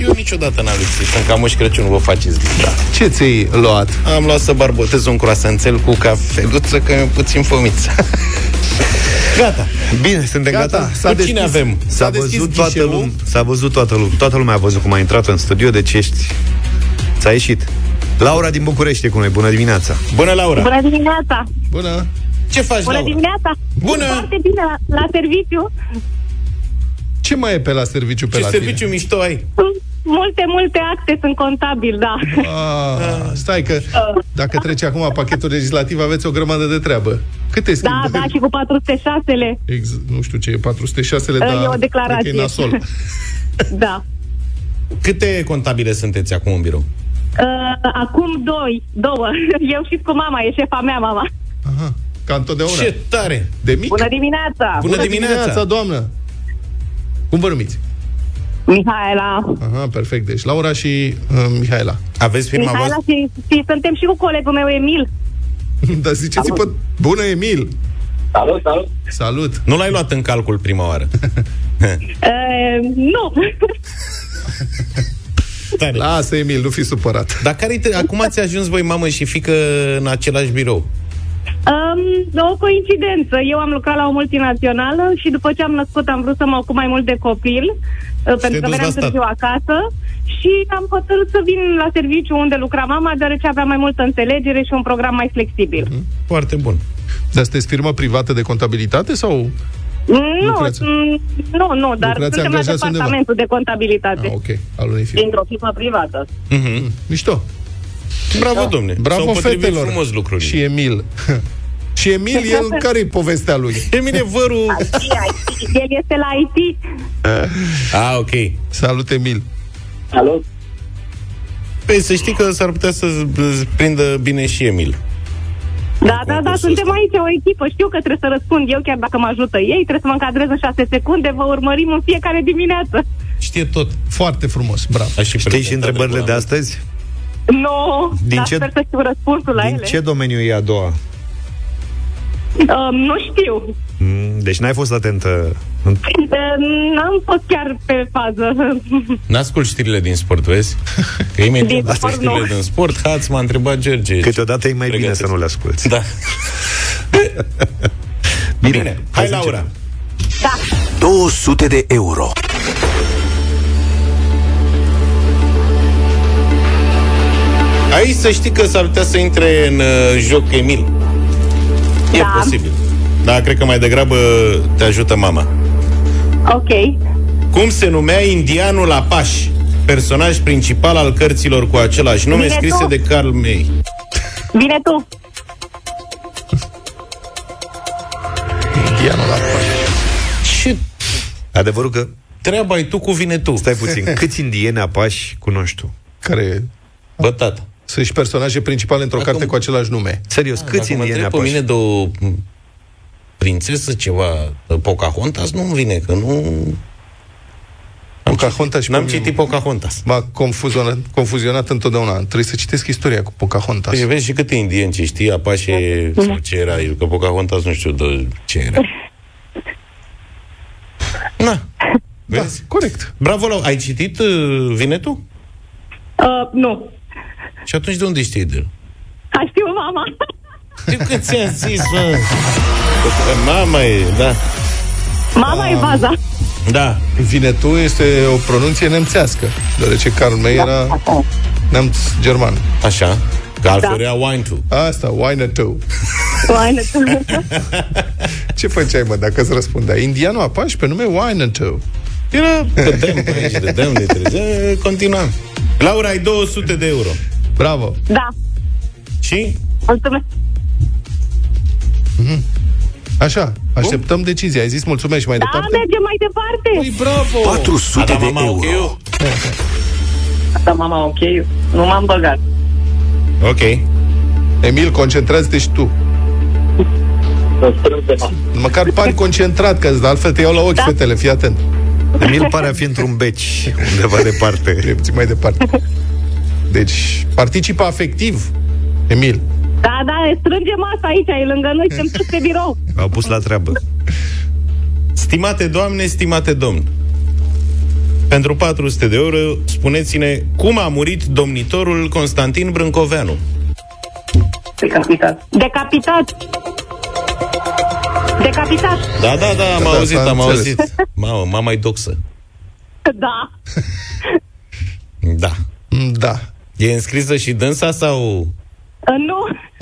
eu niciodată n-am lipsit. Sunt ca Moș Crăciun, vă faceți da. Ce ți-ai luat? Am luat să barbotez un croasanțel cu cafeluță, că mi-e puțin fomiță. Gata. Bine, suntem gata? Gata, s-a Cu deschis. cine avem? S-a, S-a deschis văzut toată ghișeul. lumea, s-a văzut toată lumea, toată lumea a văzut cum a intrat în studio, deci ești ți-a ieșit. Laura din București e cu noi, bună dimineața. Bună, Laura. Bună dimineața! Bună! Ce faci, Bună Laura? dimineața! Bună! Foarte bine, la, la serviciu. Ce mai e pe la serviciu pe Ce la serviciu tine? mișto ai? Multe, multe acte sunt contabil, da. Ah, stai că dacă trece acum pachetul legislativ aveți o grămadă de treabă. Câte Da, schimbări? da, și cu 406-le. Ex- nu știu ce e 406-le, E dar o declarație. cred că e nasol. Da. Câte contabile sunteți acum în birou? Uh, acum doi, două. Eu și cu mama, e șefa mea, mama. Aha, ca întotdeauna. Ce tare! De mic? Bună dimineața! Bună dimineața! doamnă! Cum vă numiți? Mihaela. Aha, perfect. Deci Laura și uh, Mihaela. Aveți firma Mihaela voastră? și, și suntem și cu colegul meu, Emil. Dar ziceți pe... Bună, Emil! Salut, salut! Salut! Nu l-ai luat în calcul prima oară. Uh, nu. Tare. Lasă, Emil, nu fi supărat. Dar care acum ați ajuns voi mamă și fică în același birou? Um, o coincidență. Eu am lucrat la o multinațională și după ce am născut am vrut să mă ocup mai mult de copil, uh, pentru că dus veneam la stat. târziu acasă și am hotărât să vin la serviciu unde lucra mama, deoarece avea mai multă înțelegere și un program mai flexibil. Foarte bun. Dar sunteți firmă privată de contabilitate sau... Nu, Lucrați- mm, nu, nu, dar Lucrați suntem la angajați undeva? departamentul de contabilitate. Ah, ok, al unei firme. Dintr-o firmă privată. Mhm. Mișto. Bravo, domne. Bravo S-au potrivit fetelor. frumos lucrurile. Și Emil. și Emil, el, care-i povestea lui? Emil e vărul... El este la IT. Ah, ok. Salut, Emil. Salut. Păi să știi că s-ar putea să z- prindă bine și Emil. Da, da, da, suntem aici o echipă. Știu că trebuie să răspund eu, chiar dacă mă ajută ei. Trebuie să mă încadrez în șase secunde. Vă urmărim în fiecare dimineață. Știe tot. Foarte frumos, bravo. Aș și Știi și întrebările de astăzi? Nu, Din dar ce- sper să știu răspunsul la Din ele. ce domeniu e a doua? Uh, nu știu. Mm, Deci n-ai fost atentă. Uh, N-am fost chiar pe fază. N-ascult știrile din sport, vezi? Că imediat Din după sport, știrile nu. din sport, Haț m-a întrebat George. Câteodată e mai bine Pregătesc. să nu le asculti. Da. Bine, Bine, hai, să Laura. începem. Da. 200 de euro. Aici să știi că s-ar putea să intre în uh, joc Emil. E Da. posibil. Da, cred că mai degrabă te ajută mama. Ok. Cum se numea indianul Apache? Personaj principal al cărților cu același nume Bine, scrise tu. de Carl May. Bine tu. Indianul la Ce Adevărul că... treaba ai tu cu vine tu? Stai puțin. Câți indieni apași cunoști tu? Care Bă, tata. Sunt și personaje principale într-o Dacă carte m- cu același nume. Serios, câți Dacă mă indieni întreb pe apași? mine de o m, prințesă ceva, de Pocahontas, nu-mi vine, că nu... Pocahontas și N-am pe mine citit Pocahontas. M-a confuzionat, confuzionat întotdeauna. Trebuie să citesc istoria cu Pocahontas. Păi vezi și câte indieni ce știi, Apache sau ce era, eu, că Pocahontas nu știu de ce era. Na, Da, vezi? corect. Bravo, Lau. Ai citit uh, Vinetul? Uh, nu. Și atunci de unde știi de el? A știu mama. Eu când ți-am zis, mă? Mama e, da. Mama e baza. Da. Vinetu este o pronunție nemțească, deoarece Carl May era neamț german. Așa. Că altfel Da. era wine tu. Asta, Winetou. Oaină tu. Ce făceai, mă, dacă îți răspundea? Indianul Apache pe nume Winetou. Era, dădeam pe aici, dădeam de trezea, continuam. Laura, ai 200 de euro. Bravo. Da. Și? Mulțumesc. Așa, așteptăm decizia. Ai zis mulțumesc și mai Da, departe? mergem mai departe. Păi, bravo! 400 A dat de mama euro. ok-ul? Da, mama, ok. Nu m-am băgat. Ok. Emil, concentrează-te și tu. Să strâng de mama. Măcar pari concentrat, că altfel te iau la ochi Da. fetele, fii atent. Emil pare a fi într-un beci, undeva departe. Trebuie puțin mai departe. Deci, participă afectiv, Emil. Da, da, strângem masa aici, e lângă noi, suntem toți pe birou. Au pus la treabă. Stimate doamne, stimate domn, pentru 400 de euro, spuneți-ne cum a murit domnitorul Constantin Brâncoveanu. Decapitat. Decapitat. Decapitat. Da, da, da, am Da, auzit, s-a am înțeles. auzit. Mamă, mama-i doxă. Da. Da. Mm, Da. E înscrisă și dânsa sau... Uh, Nu.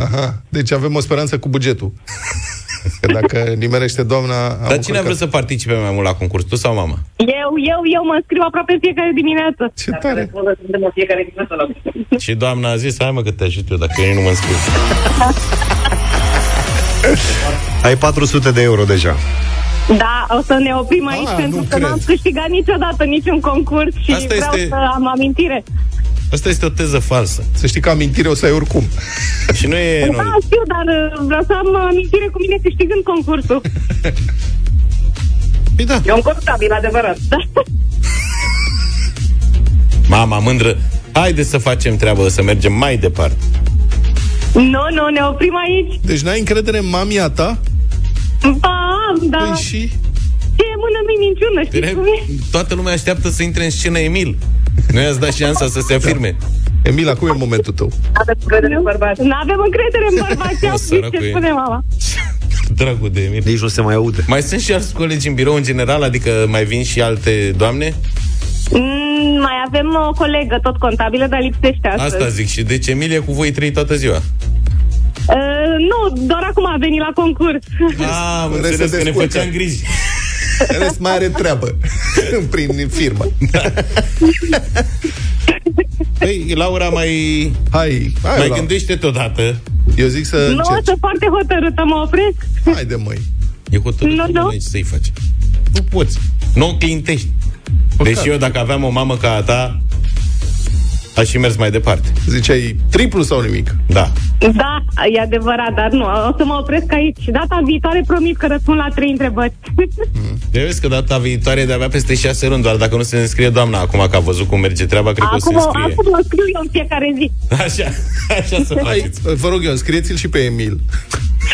Aha. Deci avem o speranță cu bugetul. Că dacă nimerește doamna... am Dar cine a încurcat. vrut să participe mai mult la concurs, tu sau mama? Eu, eu, eu mă înscriu aproape în fiecare dimineață. Ce tare! Suntem în fiecare dimineață la Și doamna a zis, hai mă că te ajut eu, dacă eu nu mă înscriu. Ai 400 de euro deja. Da, o să ne oprim aici Ah, pentru nu că cred. n-am câștigat niciodată niciun concurs și Asta vreau este- să am amintire. Asta este o teză falsă. Să știi că amintire o să ai oricum. Și nu e... Da, Nu, știu, dar uh, vreau să am amintire cu mine câștigând concursul. Păi da. E un contabil, adevărat. Da. Mama mândră, haide să facem treabă, să mergem mai departe. Nu, nu, ne oprim aici. Deci n-ai încredere în mamia ta? Ba, am, da. Păi și... Ce e mână nu-i minciună, știi Bine, cum e? toată lumea așteaptă să intre în scenă Emil. Nu i-ați dat șansa să se afirme. Emil, acum e momentul tău. Aveți încredere în bărbați. Nu avem încredere în bărbați, O, au săracul ce e. spune mama. Dragul de Emil. Nici nu se mai aude. Mai sunt și alți colegi în birou în general, adică mai vin și alte doamne? Mm, mai avem o colegă, tot contabilă, dar lipsește astăzi. Asta zic. Și deci Emil e cu voi trei toată ziua. Uh, nu, doar acum a venit la concurs. Ah, am Vrei înțeles să că ne descurcă. făceam griji. Ele mai are treabă prin firmă. Păi, Laura, mai, Hai, hai mai la... gândește-te odată. Eu zic să Nu, încerci. sunt foarte hotărâtă, mă opresc. Haide, măi. E hotărât Nu, nu, nu. ce să-i faci. Nu poți. Nu o clintești. Deși eu, dacă aveam o mamă ca a ta, aș fi mers mai departe. Ziceai triplu sau nimic? Da. Da, e adevărat, dar nu, o să mă opresc aici. Data viitoare promit că răspund la trei întrebări. De vezi că data viitoare e de-abia peste șase luni, doar dacă nu se înscrie doamna acum că a văzut cum merge treaba, cred că o să acum, se înscrie. acum o scriu eu în fiecare zi. Așa, așa să Hai, faceți. vă rog eu, scrieți-l și pe Emil.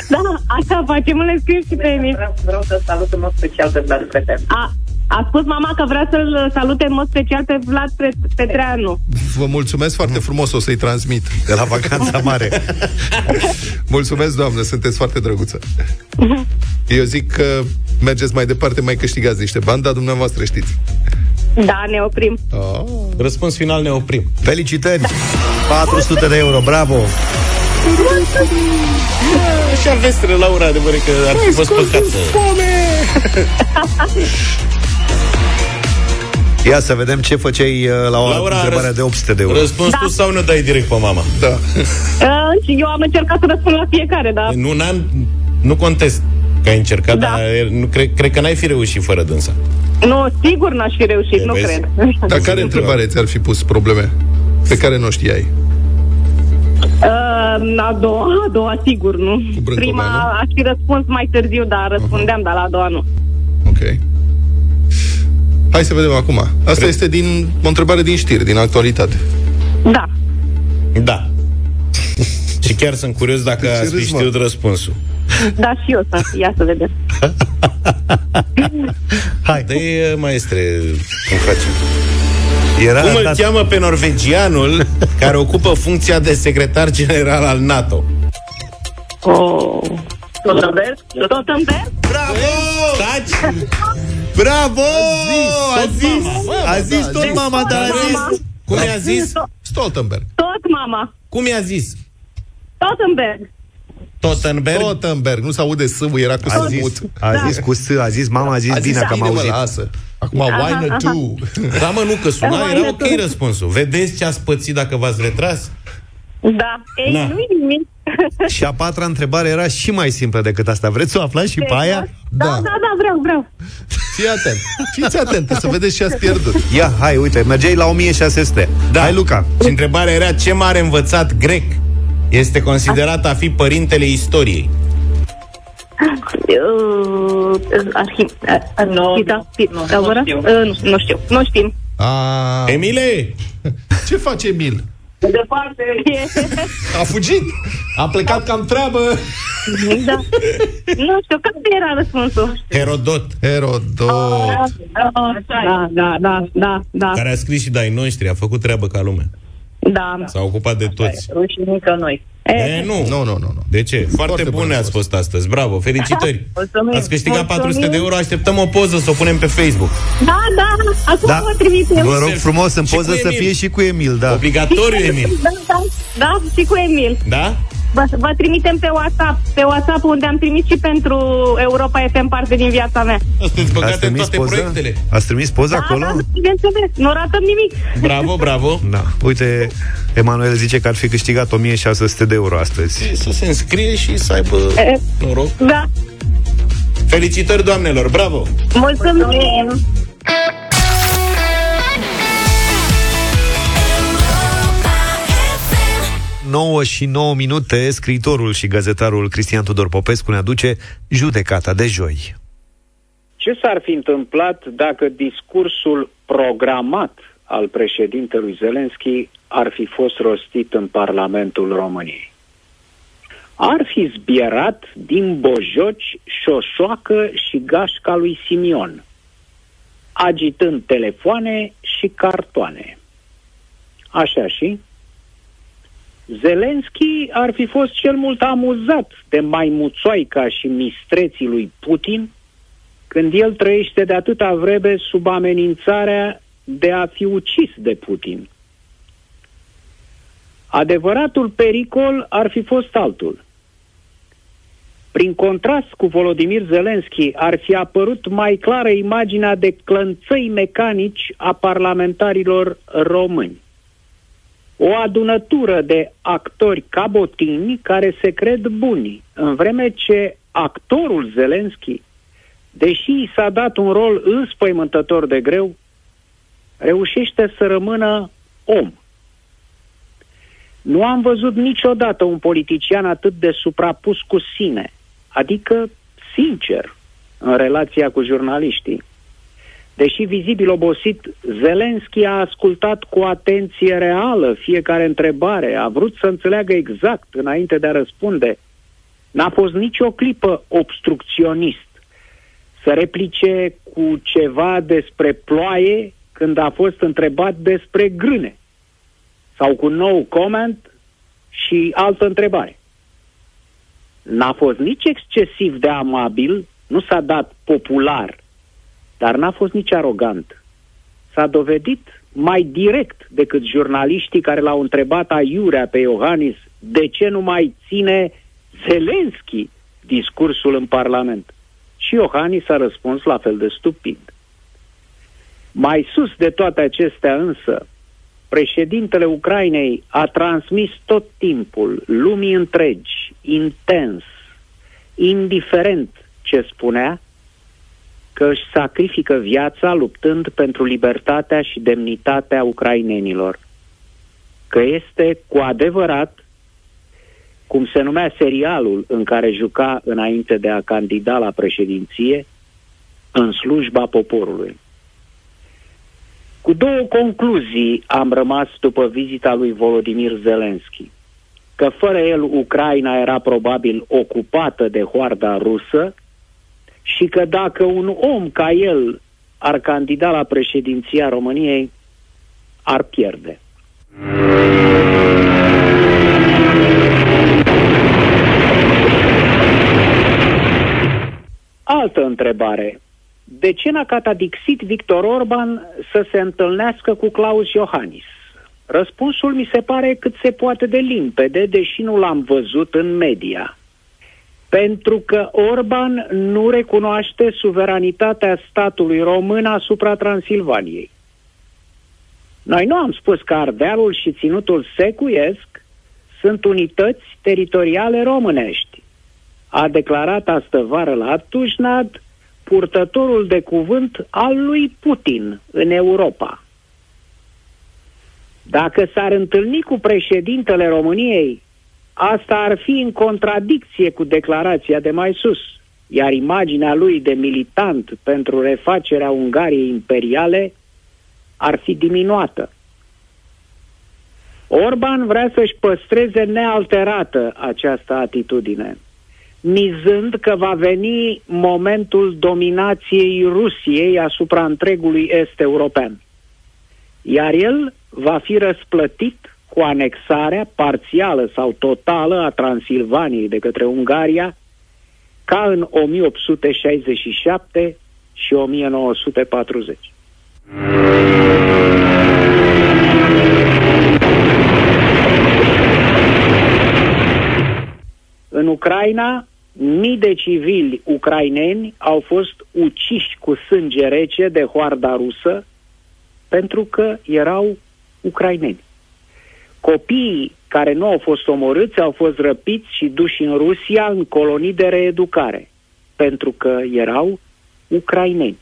Da, așa facem, le scriu și pe Emil. Vreau, vreau să salut în mod special pe Vlad Petreanu. A, a spus mama că vrea să-l salute în mod special pe Vlad Pe- Petreanu. Vă mulțumesc foarte frumos, o să-i transmit. De la vacanța mare. Mulțumesc, doamnă, sunteți foarte drăguță. Eu zic că mergeți mai departe, mai câștigați niște bani, dar dumneavoastră știți. Da, ne oprim. Oh. Răspuns final ne oprim. Felicitări! 400 de euro, bravo! Așa vestre, Laura, adevăr că ar fi fost păcat să... Ia să vedem ce făceai uh, la o Laura, întrebare răs- de 800 de euro. Răspuns tu sau nu dai direct pe mama? Da. Uh, și eu am încercat să răspund la fiecare, dar Nu, n-am, nu contest că ai încercat, Da. dar nu, cred, cred că n-ai fi reușit fără dânsa. nu, sigur n-aș fi reușit, E, nu vezi? cred. Dar care întrebare ți-ar fi pus probleme pe care nu știai? Uh, a doua, a doua, sigur, nu. Brâncova, Prima nu? aș fi răspuns mai târziu, dar răspundeam, dar la a doua nu. Ok. Hai să vedem acum. Asta este din o întrebare din știri, din actualitate. Da. Da. Și chiar sunt curios dacă ce ați fi râzi, mă? știut răspunsul. Da, și eu să. Ia să vedem. Hai. De maestre, cum facem? Era Cum îl dat- cheamă pe norvegianul care ocupă funcția de secretar general al NATO? Oh. Stoltenberg? Stoltenberg? Bravo! Taci! Bravo! A tot zis, mama. a zis Da, tot zis. mama, dar a zis... Cum i-a zis? Stoltenberg. Tot mama. Cum i-a zis? Stoltenberg. Tottenberg? Stoltenberg. Nu se aude s era cu A s mut. zis, a zis cu S, a zis mama, a zis A zis bine că am bine, mă, auzit. lasă. Acum, why Aha, not aha. two? Da, mă, nu, că suna, Da, era mai ok răspuns. răspunsul. Vedeți ce ați pățit dacă v-ați retras? Da. Ei, Na. nu-i nimic. Și a patra întrebare era și mai simplă decât asta. Vreți să o aflați și pe aia? Da, da, da, vreau, vreau. Fii atent. Fiți atent, să vedeți ce ați pierdut. Ia, hai, uite, mergeai la 1600. Da. Hai, Luca. Și întrebarea era ce mare învățat grec este considerat a fi părintele istoriei. Uh, arhi... uh, Nu, Pita, Pita, nu, da, nu vă rog? știu. Uh, nu, nu știu, nu știm. A, Emile! ce face Emil? De departe. A fugit? A plecat cam treabă. Da. Nu știu, care era răspunsul? Herodot, Herodot. Da, da, da, da, da, care a scris și de ai noștri, a făcut treabă ca lumea. da. S-a ocupat de toți. Rușinică noi. E, nu. Nu, nu, nu, nu. De ce? Foarte, Foarte bune bune ați fost astăzi. Bravo, felicitări. Mulțumim. Ați câștigat Mulțumim. 400 de euro, așteptăm o poză să o punem pe Facebook. Da, da, acum Da. vă trimitem. Vă rog frumos în Și poză cu să Emil. fie și cu Emil, da. Obligatoriu, Emil. Da, da, da, și cu Emil. Da? Vă, vă trimitem pe WhatsApp, pe WhatsApp unde am trimis și pentru Europa FM parte din viața mea. Sunteți Ați băgate în trimis toate poză? proiectele. Ați trimis poză Da, acolo? da, bineînțeles, nu ratăm nimic. Bravo, bravo. Da. Uite, Emanuel zice că ar fi câștigat 1600 de euro astăzi. Să se înscrie și să aibă E, noroc. Da, Felicitări, doamnelor, bravo! mulțumim. 9 și 9 minute, scriitorul și gazetarul Cristian Tudor Popescu ne aduce judecata de joi. Ce s-ar fi întâmplat dacă discursul programat al președintelui Zelenski ar fi fost rostit în Parlamentul României? Ar fi zbierat din Bojoci, Șoșoacă și gașca lui Simion, agitând telefoane și cartoane. Așa și? Zelenski ar fi fost cel mult amuzat de maimuțoaica și mistreții lui Putin, când el trăiește de atâta vreme sub amenințarea de a fi ucis de Putin. Adevăratul pericol ar fi fost altul. Prin contrast cu Volodimir Zelenski, ar fi apărut mai clară imaginea de clănțăi mecanici a parlamentarilor români. O adunătură de actori cabotini care se cred buni, în vreme ce actorul Zelenski, deși i s-a dat un rol înspăimântător de greu, reușește să rămână om. Nu am văzut niciodată un politician atât de suprapus cu sine, adică sincer, în relația cu jurnaliștii. Deși vizibil obosit, Zelenski a ascultat cu atenție reală fiecare întrebare, a vrut să înțeleagă exact înainte de a răspunde. N-a fost nicio clipă obstrucționist să replice cu ceva despre ploaie când a fost întrebat despre grâne sau cu nou comment și altă întrebare. N-a fost nici excesiv de amabil, nu s-a dat popular, dar n-a fost nici arogant. S-a dovedit mai direct decât jurnaliștii care l-au întrebat aiurea pe Iohannis de ce nu mai ține Zelenski discursul în Parlament. Și Iohannis a răspuns la fel de stupid. Mai sus de toate acestea însă, președintele Ucrainei a transmis tot timpul lumii întregi, intens, indiferent ce spunea, că își sacrifică viața luptând pentru libertatea și demnitatea ucrainenilor. Că este cu adevărat, cum se numea serialul în care juca înainte de a candida la președinție, în slujba poporului. Cu două concluzii am rămas după vizita lui Volodimir Zelensky. Că fără el Ucraina era probabil ocupată de hoarda rusă și că dacă un om ca el ar candida la președinția României, ar pierde. Altă întrebare de ce n-a catadixit Victor Orban să se întâlnească cu Claus Iohannis? Răspunsul mi se pare cât se poate de limpede, deși nu l-am văzut în media. Pentru că Orban nu recunoaște suveranitatea statului român asupra Transilvaniei. Noi nu am spus că Ardealul și Ținutul Secuiesc sunt unități teritoriale românești. A declarat astă vară la Tușnad purtătorul de cuvânt al lui Putin în Europa. Dacă s-ar întâlni cu președintele României, asta ar fi în contradicție cu declarația de mai sus, iar imaginea lui de militant pentru refacerea Ungariei imperiale ar fi diminuată. Orban vrea să-și păstreze nealterată această atitudine mizând că va veni momentul dominației Rusiei asupra întregului est european. Iar el va fi răsplătit cu anexarea parțială sau totală a Transilvaniei de către Ungaria, ca în 1867 și 1940. În Ucraina, mii de civili ucraineni au fost uciși cu sânge rece de hoarda rusă pentru că erau ucraineni. Copiii care nu au fost omorâți au fost răpiți și duși în Rusia în colonii de reeducare pentru că erau ucraineni.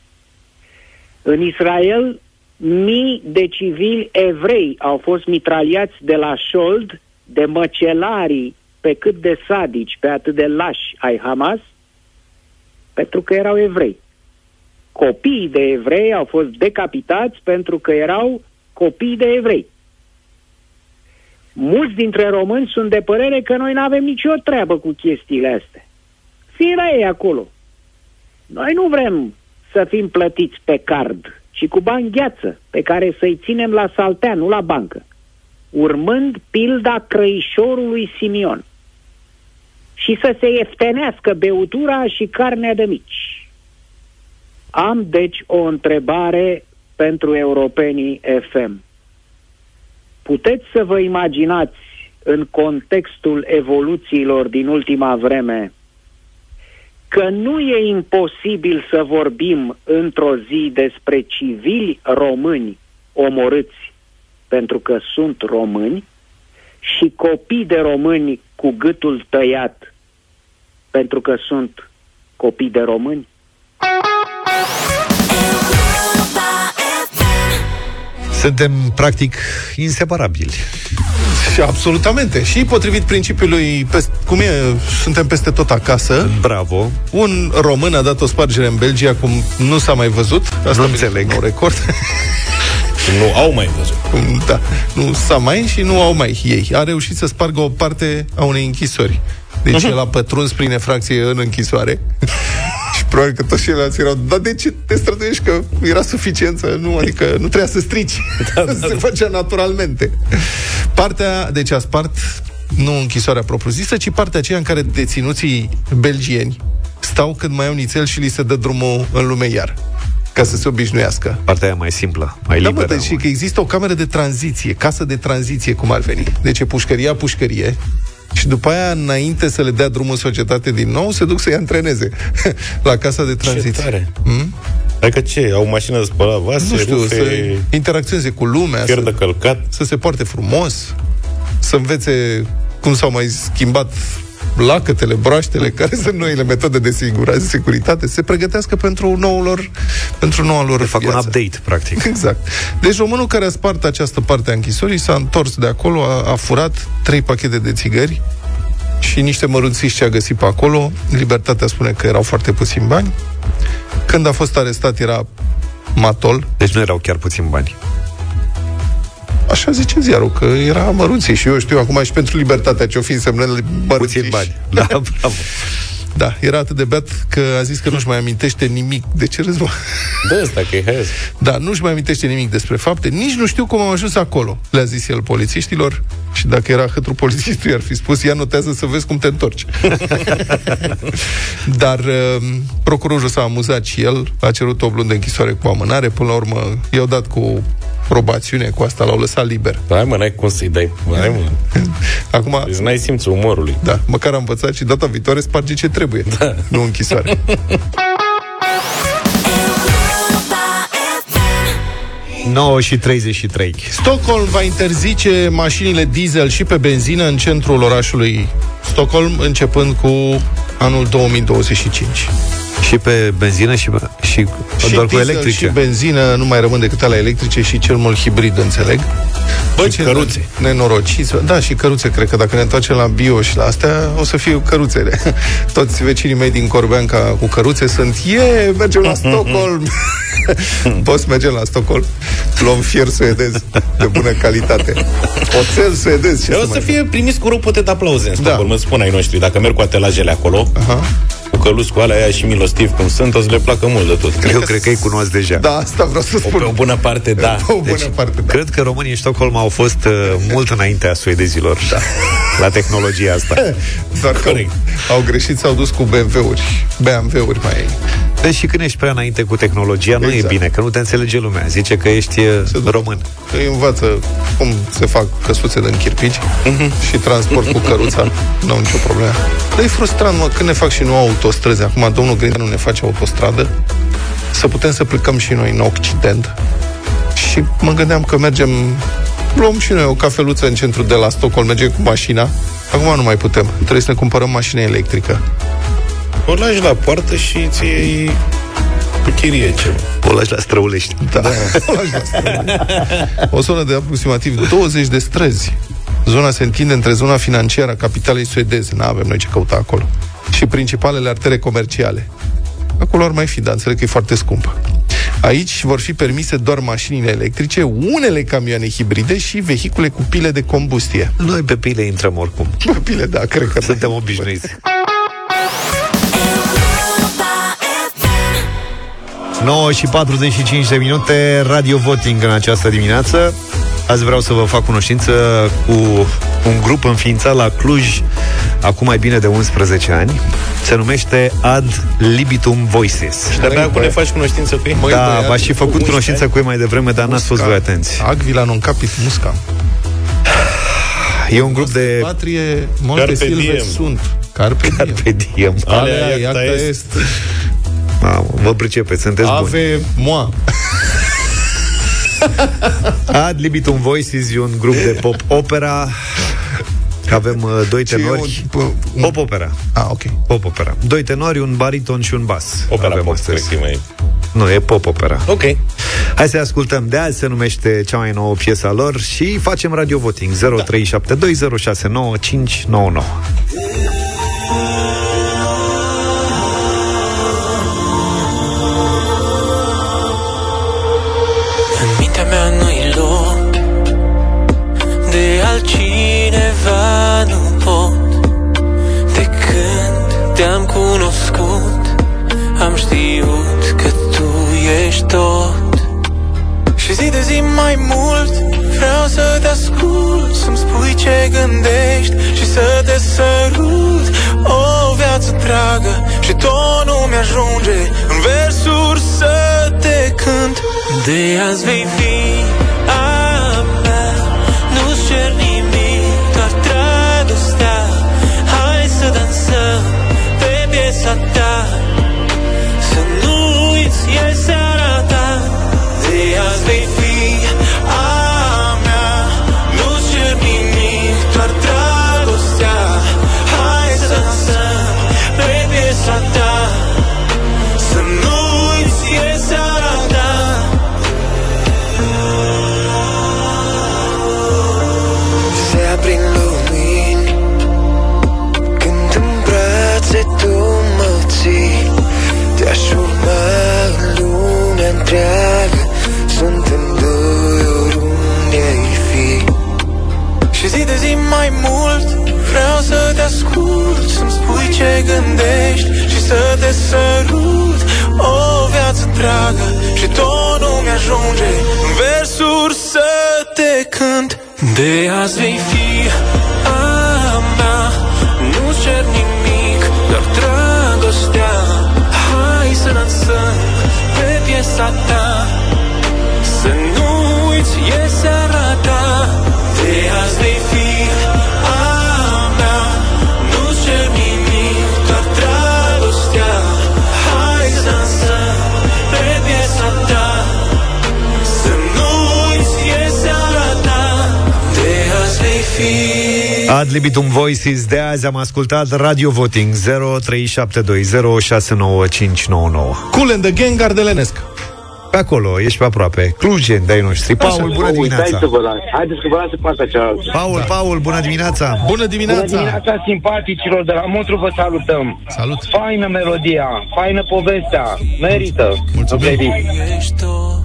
În Israel, mii de civili evrei au fost mitraliați de la șold de măcelarii pe cât de sadici, pe atât de lași ai Hamas, pentru că erau evrei. Copiii de evrei au fost decapitați pentru că erau copii de evrei. Mulți dintre români sunt de părere că noi nu avem nicio treabă cu chestiile astea. Fie la ei acolo. Noi nu vrem să fim plătiți pe card, ci cu bani gheață, pe care să-i ținem la saltea, nu la bancă, urmând pilda crăișorului Simion și să se ieftenească beutura și carnea de mici. Am deci o întrebare pentru europenii FM. Puteți să vă imaginați în contextul evoluțiilor din ultima vreme că nu e imposibil să vorbim într-o zi despre civili români omorâți pentru că sunt români și copii de români cu gâtul tăiat pentru că sunt copii de români? Suntem, practic, inseparabili. Și absolutamente. Și potrivit principiului, pes- cum e, suntem peste tot acasă. Bravo. Un român a dat o spargere în Belgia, cum nu s-a mai văzut. Asta Nu înțeleg. Un record. Nu au mai văzut. Cum, Da, nu s-a mai și nu au mai ei. A reușit să spargă o parte a unei închisori. Deci el a pătruns prin efracție în închisoare. Și probabil că toți ceilalți erau, dar de ce te străduiești? Că era suficiență, nu? Adică nu trebuia să strici. Da, da, Se făcea naturalmente. Partea, deci a spart nu închisoarea propriu-zisă, ci partea aceea în care deținuții belgieni stau când mai au nițel și li se dă drumul în lume iar ca să se obișnuiască. Partea aia mai simplă, mai Da, liberă. mă, deci și că există o cameră de tranziție, casă de tranziție, cum ar veni. Deci e pușcăria, pușcărie, și după aia, înainte să le dea drumul în societate din nou, se duc să-i antreneze la casa de tranziție. Ce tare. Hmm? Adică ce? Au mașină de spălat vase, Nu știu, rufe, să interacționeze cu lumea, fier să, de călcat. să se poarte frumos, să învețe cum s-au mai schimbat lacătele, broaștele, care sunt noile metode de sigura, de securitate, se pregătească pentru noul lor, pentru noua lor Fac un viață. update, practic. Exact. Deci românul care a spart această parte a închisorii s-a întors de acolo, a, a furat trei pachete de țigări și niște mărunțiși ce a găsit pe acolo. Libertatea spune că erau foarte puțini bani. Când a fost arestat era matol. Deci nu erau chiar puțin bani. Așa zice ziarul, că era mărunții și eu știu acum și pentru libertatea ce-o fi însemnând Puțin bani. Da, bravo. Da, era atât de beat că a zis că nu-și mai amintește nimic. De ce râzi, mă? De asta că e haios. Da, nu-și mai amintește nimic despre fapte, nici nu știu cum am ajuns acolo, le-a zis el polițiștilor și dacă era hâtru polițistul, i-ar fi spus, ia notează să vezi cum te întorci. Dar uh, procurorul s-a amuzat și el, a cerut o lună de închisoare cu amânare, până la urmă i-au dat cu probațiune, cu asta l-au lăsat liber. Hai mă, n-ai cum să-i dai. Hai mă. Acum, Deci n-ai simțul umorului. da, măcar am învățat și data viitoare sparge ce trebuie, da. nu închisoare. 9 și 33. Stockholm va interzice mașinile diesel și pe benzină în centrul orașului Stockholm, începând cu anul 2025. Și pe benzină și, și, Și doar cu diesel electrice. și benzină nu mai rămân decât ale electrice și cel mult hibrid, înțeleg. Bă, Și căruțe. Nenorociți. Da, și căruțe, cred că dacă ne întoarcem la bio și la astea, o să fie căruțele. Toți vecinii mei din Corbeanca cu căruțe sunt, e, mergem la Stockholm. Poți merge la Stockholm, luăm fier suedez de bună calitate. Oțel suedez. Ce O să să mai fie primiți cu ropote de aplauze în Da. Stockholm, da. îți spun ai noștri. Dacă merg cu atelajele acolo, Aha. Cu căluți cu alea aia și milostivi cum sunt, o să le placă mult de tot. Eu cred că îi cunosc deja. Da, asta vreau să O, spun. pe o bună parte, da. Pe o bună Deci, parte, da. Cred că românii în Stockholm au fost uh, mult înaintea suedezilor da. la tehnologia asta. Doar că Corect. au greșit, s-au dus cu BMW-uri. BMW-uri mai... Deci și când ești prea înainte cu tehnologia, nu Exact. e bine, că nu te înțelege lumea. Zice că ești uh, român. Îi învață cum se fac căsuțe din chirpici și transport cu căruța. Nu au nicio problemă. Dar e frustrant, mă, când ne fac și nu autostrăzi. Acum domnul Grindeanu ne face autostradă. Să putem să plecăm și noi în Occident. Și mă gândeam că mergem luăm și noi o cafeluță în centru de la Stockholm, mergem cu mașina. Acum nu mai putem. Trebuie să ne cumpărăm mașină electrică. O lași la poartă și ți iei cu chirie ceva. O lași la străulești. Da. O lași la străzi. o zonă de aproximativ 20 de străzi. Zona se întinde între zona financiară a capitalei suedeze. Nu avem noi ce căuta acolo. Și principalele artere comerciale. Acolo ar mai fi, dar înțeleg că e foarte scump. Aici vor fi permise doar mașinile electrice, unele camioane hibride și vehicule cu pile de combustie. Noi pe pile intrăm oricum. Bă, pile, da, cred că Suntem obișnuiți. 9 și 45 de minute Radio Voting în această dimineață Azi vreau să vă fac cunoștință cu un grup înființat la Cluj acum mai bine de 11 ani. Se numește Ad Libitum Voices. Și de-abia acum ne faci cunoștință cu ei? Măi, Da, băiat, v-aș fi făcut 11 cunoștință cu ei mai devreme, dar n-ați fost voi atenți. Agvila non capit musca. E un grup de... Patrie, multe Carpe silve diem. sunt. Carpe diem. Carpe diem. Alea, Alea, iacta iacta est. Mamă, vă pricepeți, sunteți buni. Ave moa. Ad Libitum Voices e un grup de pop opera. Avem uh, doi tenori. Pop opera. Ah, ok. Pop opera. Doi tenori, un bariton și un bas. Opera Avem pop, astăzi. cred că e mai... Nu, e pop opera. Ok. Hai să ascultăm. De azi se numește cea mai nouă piesă a lor și facem radio voting. 0372069599. În tot. Și zi de zi mai mult Vreau să te ascult Să-mi spui ce gândești Și să te sărut. O viață dragă Și tot nu mi-ajunge În versuri să te cânt. De azi vei fi a mea Nu-ți cer nimic Doar dragostea. Hai să dansăm Pe piesa ta ce gândești Și să te sărut O viață dragă Și tot nu mi-ajunge În versuri să te cânt. De azi vei fi Ad libitum voices de azi am ascultat Radio Voting 0372069599. Cool and the Gang Gardelenesc. Pe acolo, ești pe aproape. Clujen de ai noștri. Paul, bună dimineața. Uitați-vă la... Haideți că vă las în partea cealaltă. Paul, Paul, bună dimineața. Bună Bună dimineața. dimineața, simpaticilor de la Motru, vă salutăm. Salut. Faină melodia, faină povestea, merită. Mulțumim. ești tot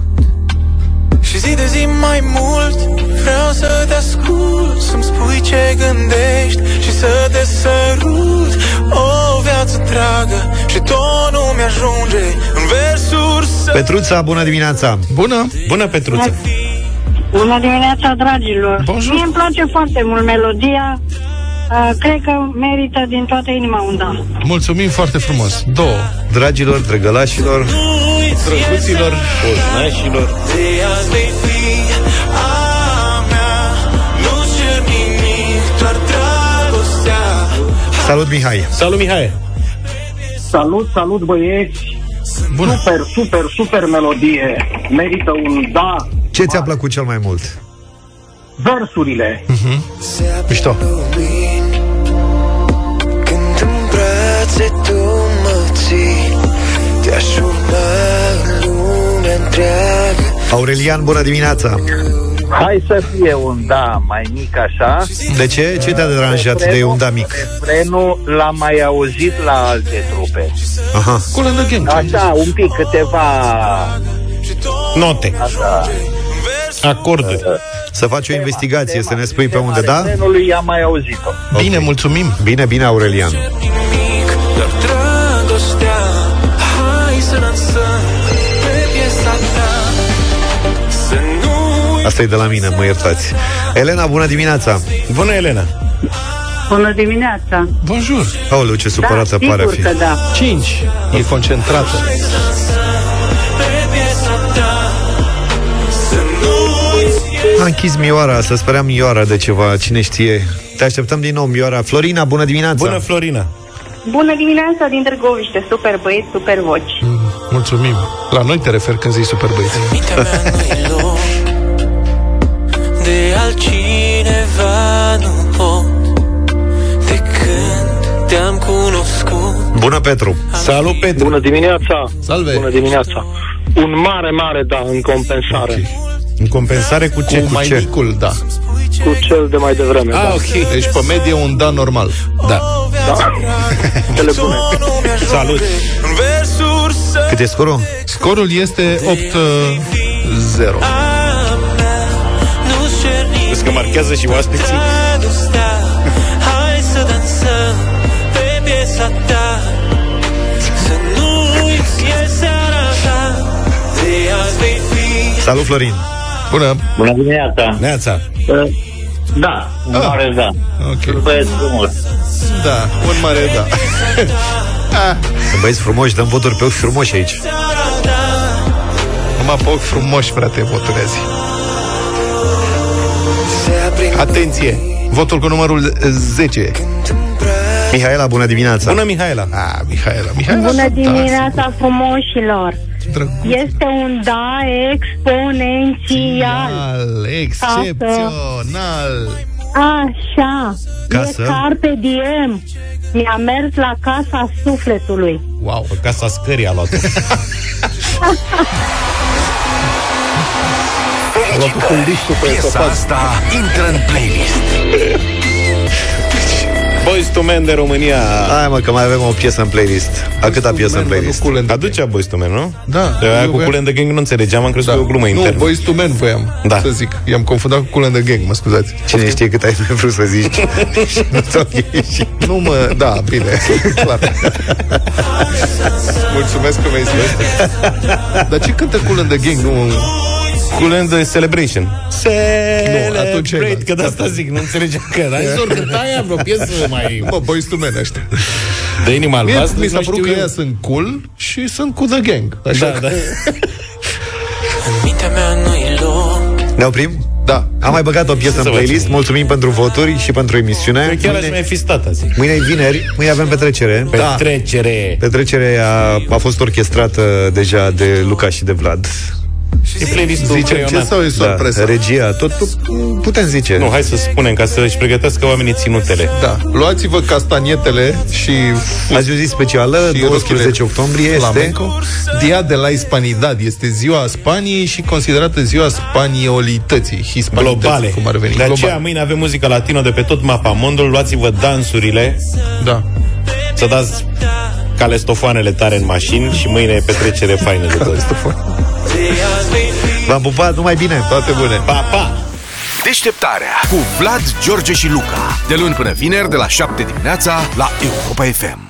Și zi de zi mai mult Vreau să te ascult Să-mi spui ce gândești Și să te sărut O viață dragă Și tot nu mi-ajunge În versuri să Petruța, bună dimineața. Bună. Bună, Petruță. Bună dimineața, dragilor! Bonjour. Mie îmi place foarte mult melodia. Uh, cred că merită din toată inima un da. Mulțumim foarte frumos. Două. Dragilor, drăgălașilor, Drăguților. Poznașilor. De azi vei fi a mea Nu cer nimic Doar dragostea salut Mihai. Salut, Mihai. Salut, salut băieți! Bună. Super, super, super melodie. Merită un da. Ce ți-a plăcut cel mai mult? Versurile. Mișto. Brațe tu mă ții Te-aș urma în lumea întreagă Aurelian, bună dimineața. Hai să fie un da mai mic așa. De ce? Ce te-a deranjat de un da mic? Refrenul l-am mai auzit la alte trupe. Aha. Cool and the Gang. Așa, un pic, câteva... Note. Așa. Acorduri. Să faci o investigație, să ne spui pe unde, da? Refrenului am mai auzit-o. Bine, mulțumim. Bine, bine, Aurelian. Asta e de la mine, mă iertați. Elena, bună dimineața. Bună, Elena. Bună dimineața! Bonjour. Aoleu, ce supărată da, pare a sigur fi. că da. 5. E concentrată. Pe piesa ta Să nu uiți închis Mioara, să speram Mioara de ceva, cine știe. Te așteptăm din nou, Mioara. Florina, bună dimineața! Bună, Florina! Bună dimineața din Târgoviște, super băieți, super voci. Mulțumim. La noi te referi când zici super băieți. De altcineva nu pot De când te-am cunoscut Bună, Petru! Salut, Petru! Bună dimineața! Salve! Bună dimineața! Un mare, mare da în compensare. Okay. În compensare cu ce? Cu mai micul, da. Cu cel de mai devreme, Ah, da. ok. Deci pe medie un da normal. Da. da. Cele bune. Salut! Cât e scorul? Scorul este 8-0. Vezi că marchează și oaspeții? Hai să dansăm pe piesa ta Să nu uiți, e seara ta De azi vei fi Salut, Florin! Bună! Bună dimineața! Neața! Uh, Da, un Ah. mare da. Ok. Un băieț frumos. Da, un mare da. Sunt băieți frumoși, dăm voturi pe ochi frumoși aici. Numai pe ochi frumoși, frate, voturile azi. Atenție! Votul cu numărul 10. Mihaela, bună dimineața! Bună, Mihaela! Ah, Mihaela, Mihaela. Bună dimineața, frumoșilor! Este un da exponențial. Al, excepțional. Așa. Casă? E carpe diem. Mi-a mers la casa sufletului. Wow. Pe casa scării a luat Piesa asta intră în playlist. Boys to Men de România Hai mă, că mai avem o piesă în playlist. A câta piesă în playlist? Aducea Boys to Men, nu? Da. De aia Eu cu voiam- Cool and the Gang nu înțelegeam, am crezut că e o glumă Nu, internă Boys to Men voiam Da. să zic. I-am confundat cu Cool and the Gang, mă scuzați. Cine știe cât ai mai vrut să zici? Și nu ți-a ieșit. Nu mă, da, bine, clar. Mulțumesc că mi-ai spus. Dar ce cântă Cool and the Gang? Nu, Cool and the Celebration Nu, atunci ai Celebrate, că de asta zic, nu înțelegeam că Dar zis ori cânta aia vreo piesă mai... Bă, Boys to Men ăștia. De inima Mie, albastră mi s-a nu părut știu că eu. ea sunt cool și sunt cu The Gang. Așa Da, că... da. În mintea mea nu-i loc Ne oprim? Da. Am mai băgat o piesă să în facem? Mulțumim Mulțumim pentru voturi și pentru emisiune. Chiar aș mai fi stat azi Mâine e vineri, mâine avem petrecere. Petrecere Petrecerea a fost orchestrată deja de Luca și de Vlad. E playlistul Zicem ce creionat. sau e sorpresă? Da, regia, tot putem zice. Nu, hai să spunem, ca să-și pregătească oamenii ținutele Da, luați-vă castanietele și Azi e o zi specială, și 12 rochile octombrie este flamenco. Dia de la Hispanidad este ziua Spaniei și considerată ziua spaniolității, hispanității, globale. cum ar veni. De aceea global. mâine avem muzică latino de pe tot mapamondul, luați-vă dansurile, Da. să dați calestofoanele tare în mașini și mâine e petrecere faină de tot. V-am pupat, numai bine Toate bune. Pa, pa! Deșteptarea cu Vlad, George și Luca. De luni până vineri, de la 7 dimineața, la Europa FM.